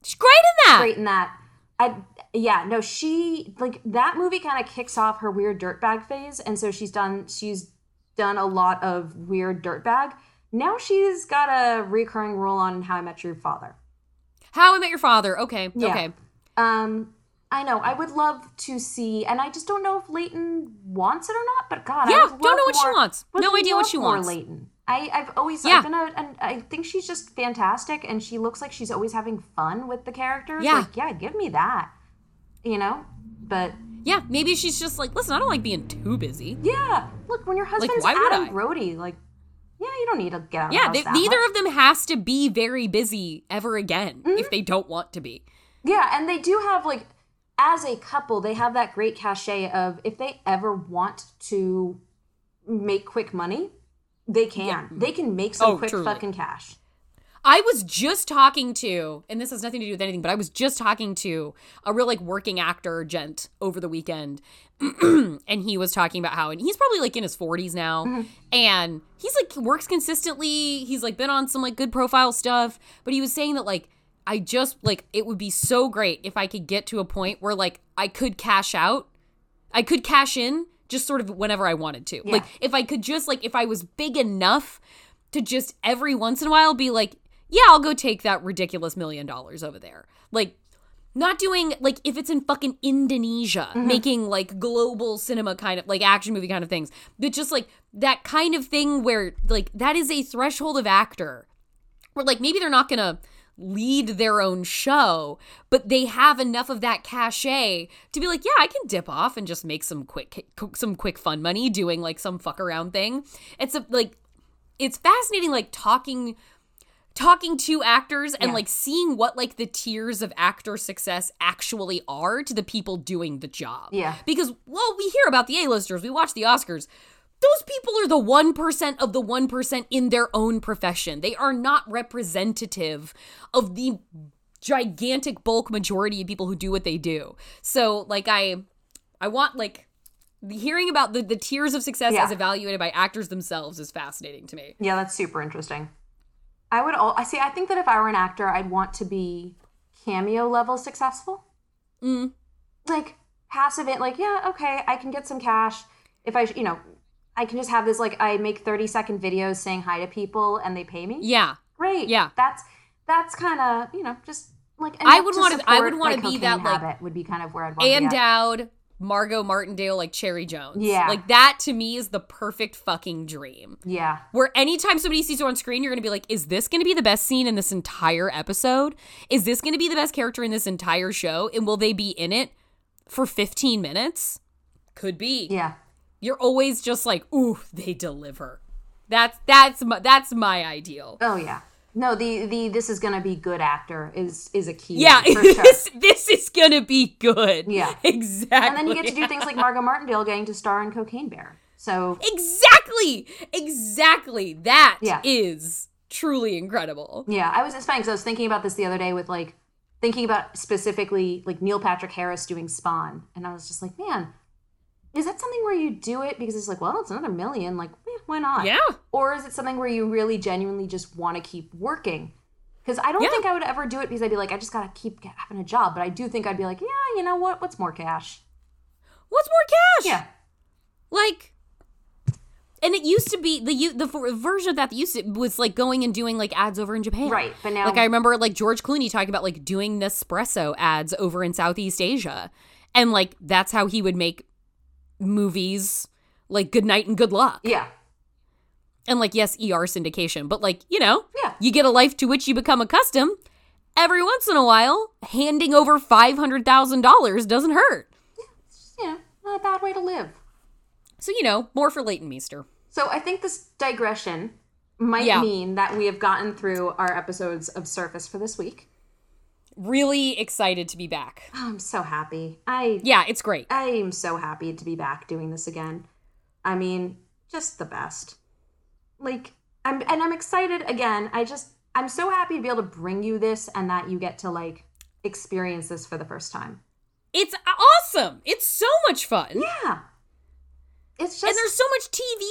A: She's great in that.
B: Great in that. I yeah, no, she like that movie kind of kicks off her weird dirtbag phase, and so she's done she's done a lot of weird dirtbag. Now she's got a recurring role on How I Met Your Father.
A: How I Met Your Father. Okay.
B: Yeah.
A: Okay.
B: Um, I know. I would love to see, and I just don't know if Leighton wants it or not. But God,
A: Yeah,
B: I would
A: don't know what she wants. No idea what she
B: more
A: wants.
B: Leighton. I, I've always
A: Yeah.
B: I've been a, and I think she's just fantastic, and she looks like she's always having fun with the characters.
A: Yeah.
B: like, yeah, give me that. You know, but
A: Yeah, maybe she's just like, listen, I don't like being too busy.
B: yeah, look, when your husband's
A: why would
B: Adam
A: I?
B: Brody, like, yeah, you don't need to get out of the
A: Yeah,
B: house
A: they, neither
B: much.
A: of them has to be very busy ever again
B: Mm-hmm.
A: if they don't want to be.
B: Yeah, and they do have like as a couple, they have that great cachet of if they ever want to make quick money, they can. They can make some
A: Oh,
B: quick
A: truly.
B: fucking cash.
A: I was just talking to, and this has nothing to do with anything, but I was just talking to a real like working actor gent over the weekend. and he was talking about how, and he's probably like in his 40s now. Mm-hmm. And he's like works consistently. He's like been on some like good profile stuff. But he was saying that like, I just like, it would be so great if I could get to a point where like I could cash out. I could cash in just sort of whenever I wanted to. Like, if I could just like, if I was big enough to just every once in a while be like, yeah, I'll go take that ridiculous million dollars over there. Like, not doing like if it's in fucking Indonesia, mm-hmm. making like global cinema kind of like action movie kind of things, but just like that kind of thing where like that is a threshold of actor where like maybe they're not gonna lead their own show, but they have enough of that cachet to be like, yeah, I can dip off and just make some quick some quick fun money doing like some fuck around thing. It's a like it's fascinating like talking talking to actors and
B: Yeah.
A: like seeing what like the tiers of actor success actually are to the people doing the job.
B: Yeah.
A: Because well, we hear about the A-listers, we watch the Oscars. Those people are the 1% of the 1% in their own profession. They are not representative of the gigantic bulk majority of people who do what they do. So like I I want like hearing about the, the tiers of success
B: Yeah.
A: as evaluated by actors themselves is fascinating to me.
B: Yeah, that's super interesting. I would all I see I think that if I were an actor, I'd want to be cameo level successful.
A: Mm.
B: Like passive it like, yeah, okay, I can get some cash if I you know, I can just have this like I make 30 second videos saying hi to people and they pay me.
A: Yeah.
B: Great.
A: Yeah.
B: That's that's kind of, you know, just like
A: I would
B: to
A: wanna- I would wanna
B: my
A: be that, like,
B: would be kind of where I'd want to be.
A: Dowd, Margot Martindale, like Cherry Jones.
B: Yeah.
A: Like that to me is the perfect fucking dream.
B: Yeah.
A: Where anytime somebody sees you on screen, you're gonna be like, is this gonna be the best scene in this entire episode? Is this gonna be the best character in this entire show? And will they be in it for 15 minutes? Could be.
B: Yeah.
A: You're always just like, ooh, they deliver. That's that's my that's my ideal.
B: Oh yeah. No, the the this is gonna be good actor is is a key.
A: Yeah,
B: for sure.
A: this this is gonna be good.
B: Yeah.
A: exactly.
B: and then you get to do things like Margot Martindale getting to star in Cocaine Bear. So
A: Exactly. Exactly. That is
B: Yeah.
A: truly incredible.
B: yeah, I was it's funny because I was thinking about this the other day with like thinking about specifically like Neil Patrick Harris doing Spawn, and I was just like, man, is that something where you do it because it's like, well, it's another million, like, eh, why not?
A: Yeah.
B: Or is it something where you really genuinely just want to keep working? Because I don't
A: Yeah.
B: think I would ever do it because I'd be like, I just gotta keep having a job. But I do think I'd be like, yeah, you know what? What's more cash?
A: What's more cash?
B: Yeah.
A: Like and it used to be the the version of that that used to was like going and doing like ads over in Japan.
B: Right, but now-
A: like I remember like George Clooney talking about like doing Nespresso ads over in Southeast Asia. And like that's how he would make movies like Good Night and Good Luck.
B: Yeah.
A: And like, yes, ER syndication, but like, you know,
B: Yeah.
A: you get a life to which you become accustomed. Every once in a while, handing over $500,000 doesn't hurt.
B: Yeah, you know, not a bad way to live.
A: So, you know, more for Leighton Meester.
B: So I think this digression might
A: Yeah.
B: mean that we have gotten through our episodes of Surface for this week.
A: Really excited to be back.
B: Oh, I'm so happy. I
A: Yeah, it's great.
B: I am so happy to be back doing this again. I mean, just the best. Like I'm and I'm excited again. I just I'm so happy to be able to bring you this and that you get to like experience this for the first time.
A: It's awesome. It's so much fun.
B: Yeah. It's just
A: and there's so much TV.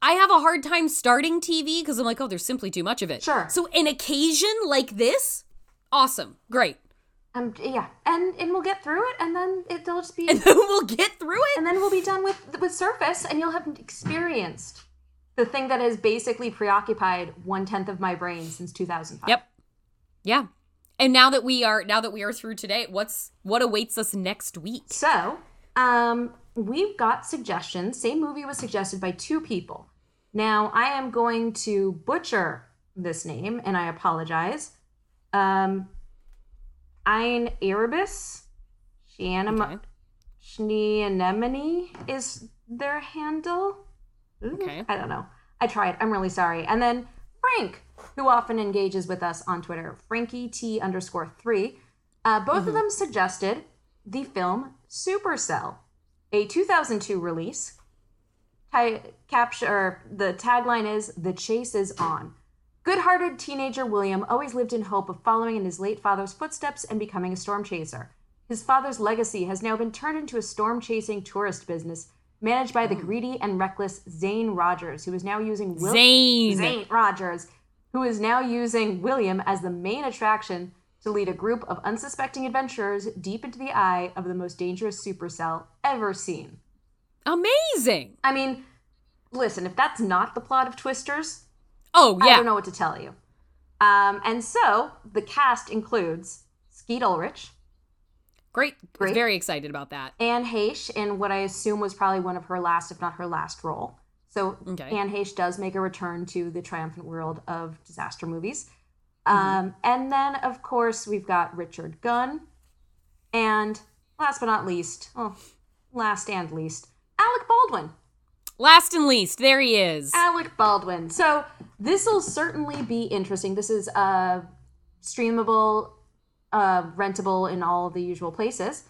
A: I have a hard time starting TV because I'm like, oh, there's simply too much of it.
B: Sure.
A: So an occasion like this, awesome, great.
B: um yeah, and and we'll get through it and then it'll just be
A: And then we'll get through it.
B: and then we'll be done with with surface and you'll have experienced the thing that has basically preoccupied one tenth of my brain since 2005
A: Yep. Yeah. And now that we are now that we are through today, what's what awaits us next week?
B: So, um, we've got suggestions. Same movie was suggested by two people. Now, I am going to butcher this name, and I apologize. Um, Ein Erebus, Shianam-
A: Okay.
B: Schneanemone is their handle. Ooh,
A: Okay.
B: I don't know. I tried. I'm really sorry. And then Frank, who often engages with us on Twitter, Frankie T underscore three. Uh, both of them suggested the film Supercell, a 2002 release. Ti- capture the tagline is "The chase is on." Good-hearted teenager William always lived in hope of following in his late father's footsteps and becoming a storm chaser. His father's legacy has now been turned into a storm chasing tourist business managed by the hmm. greedy and reckless Zane Rogers, who is now using Wil-
A: Zane.
B: Zane Rogers, who is now using William as the main attraction to lead a group of unsuspecting adventurers deep into the eye of the most dangerous supercell ever seen.
A: Amazing.
B: I mean, listen, if that's not the plot of Twisters,
A: Oh yeah.
B: I don't know what to tell you. Um, and so the cast includes Skeet Ulrich,
A: Great.
B: Great.
A: Very excited about that.
B: Anne Heche in what I assume was probably one of her last, if not her last role. So
A: Okay.
B: Anne Heche does make a return to the triumphant world of disaster movies.
A: Mm-hmm.
B: Um, and then, of course, we've got Richard Gunn. And last but not least, oh, last and least, Alec Baldwin.
A: Last and least, there he is.
B: Alec Baldwin. So this will certainly be interesting. This is uh, streamable, uh, rentable in all the usual places.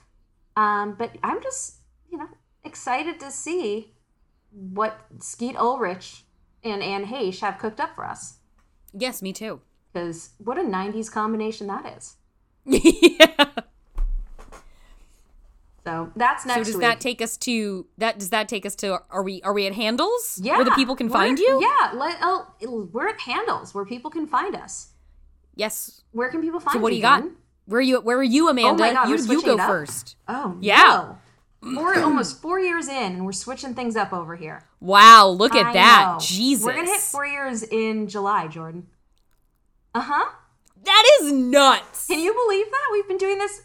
B: Um, but I'm just, you know, excited to see what Skeet Ulrich and Anne Heche have cooked up for us.
A: yes, me too.
B: Because what a 90s combination that is.
A: yeah.
B: So that's next.
A: So does
B: week.
A: that take us to that? Does that take us to? Are we are we at handles?
B: yeah,
A: Where the people can find you?
B: Yeah, let, oh, we're at Handles where people can find us.
A: Yes.
B: Where can people find
A: So what do
B: you,
A: got? Where are you? Where are you, Amanda?
B: Oh God,
A: you you go first.
B: Oh
A: Yeah.
B: no. Four almost four years in, and we're switching things up over here.
A: Wow, look at
B: I
A: that.
B: know.
A: Jesus.
B: We're gonna hit four years in July, Jordan. Uh huh.
A: that is nuts.
B: Can you believe that we've been doing this?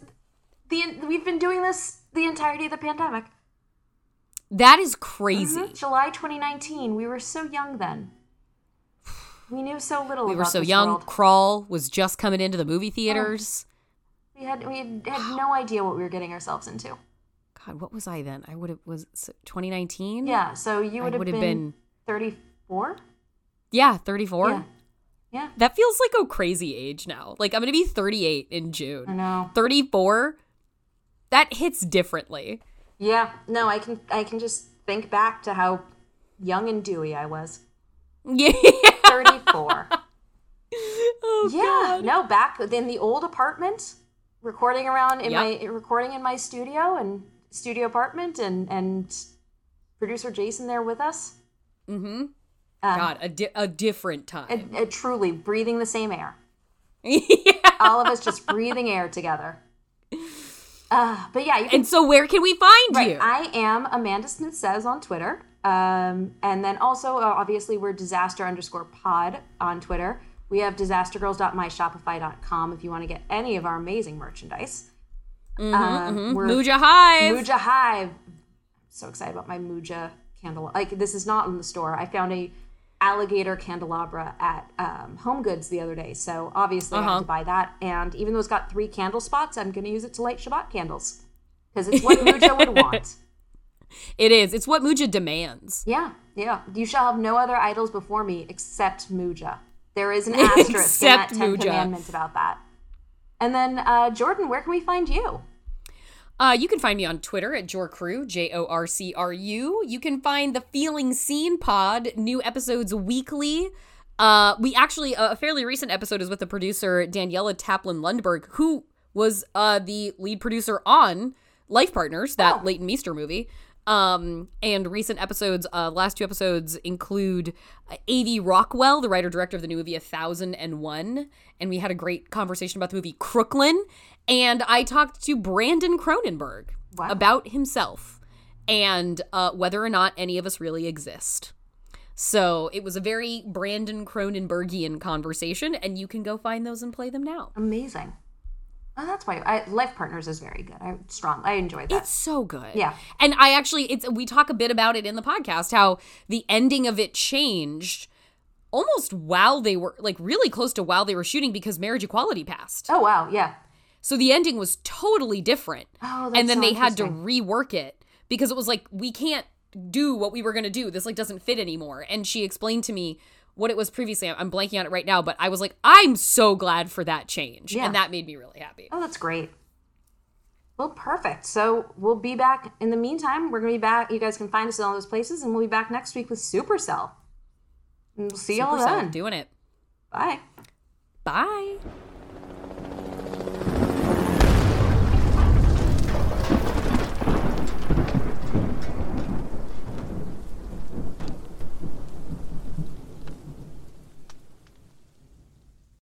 B: The we've been doing this the entirety of the pandemic.
A: That is crazy.
B: Mhm. July 2019. We were so young then. We knew so little.
A: We were so young.
B: world.
A: Crawl was just coming into the movie theaters.
B: We had we had, had no idea what we were getting ourselves into.
A: God, what was I then? I would have was 2019.
B: Yeah. So you would have
A: would
B: been,
A: have been
B: 34.
A: yeah 34.
B: Yeah. Yeah.
A: That feels like a crazy age now. Like I'm gonna be 38 in June.
B: I know.
A: 34. That hits differently.
B: Yeah, no, I can I can just think back to how young and dewy I was.
A: Yeah.
B: 34.
A: oh,
B: yeah, no, back in the old apartment, recording around in
A: Yep.
B: my recording in my studio and studio apartment and and producer Jason there with us.
A: Mm-hmm.
B: Um,
A: God, a, di- a different time.
B: a- a truly breathing the same air.
A: yeah.
B: All of us just breathing air together. Uh, but yeah, you can
A: And so, where can we find
B: Right.
A: you?
B: I am Amanda Smith Says on Twitter. Um, and then also, uh, obviously, we're disaster underscore pod on Twitter. We have disastergirls.myshopify.com if you want to get any of our amazing merchandise. Um, we're
A: Muja Hive.
B: Muja Hive. So excited about my Muja candle. Like this is not in the store. I found a alligator candelabra at um, Home Goods the other day. So obviously I
A: Uh-huh.
B: had to buy that. And even though it's got three candle spots, I'm going to use it to light Shabbat candles because it's what Muja would want.
A: It is. It's what Muja demands.
B: Yeah, yeah. You shall have no other idols before me except Muja. There is an asterisk in that Ten
A: Muja.
B: Commandment about that. And then, uh, Jordan, where can we find you?
A: Uh, you can find me on Twitter at jorcru, J O R C R U. You can find the Feeling Seen pod, new episodes weekly. Uh, we actually, a fairly recent episode is with the producer Daniela Taplin Lundberg, who was uh, the lead producer on Life Partners, that
B: Oh.
A: Leighton Meester movie. Um, and recent episodes, uh, last two episodes include uh, A.V. Rockwell, the writer director of the new movie A Thousand and One, and we had a great conversation about the movie Crooklyn. And I talked to Brandon Cronenberg
B: Wow.
A: about himself and uh, whether or not any of us really exist. So it was a very Brandon Cronenbergian conversation, and you can go find those and play them now.
B: Amazing. Oh, that's why I, Life Partners is very good. I strong. I enjoyed that.
A: It's so good.
B: Yeah.
A: And I actually it's we talk a bit about it in the podcast how the ending of it changed almost while they were like really close to while they were shooting because marriage equality passed.
B: oh wow, yeah.
A: So the ending was totally different.
B: Oh, that's
A: and then
B: so
A: they had to rework it because it was like we can't do what we were going to do. This like doesn't fit anymore. And she explained to me what it was previously. I'm blanking on it right now, but I was like I'm so glad for that change.
B: Yeah.
A: And that made me really happy.
B: Oh, that's great. Well, perfect. So we'll be back. In the meantime, we're gonna be back. You guys can find us in all those places, and we'll be back next week with Supercell. And we'll see y'all
A: Supercell,
B: then.
A: doing it.
B: Bye.
A: Bye.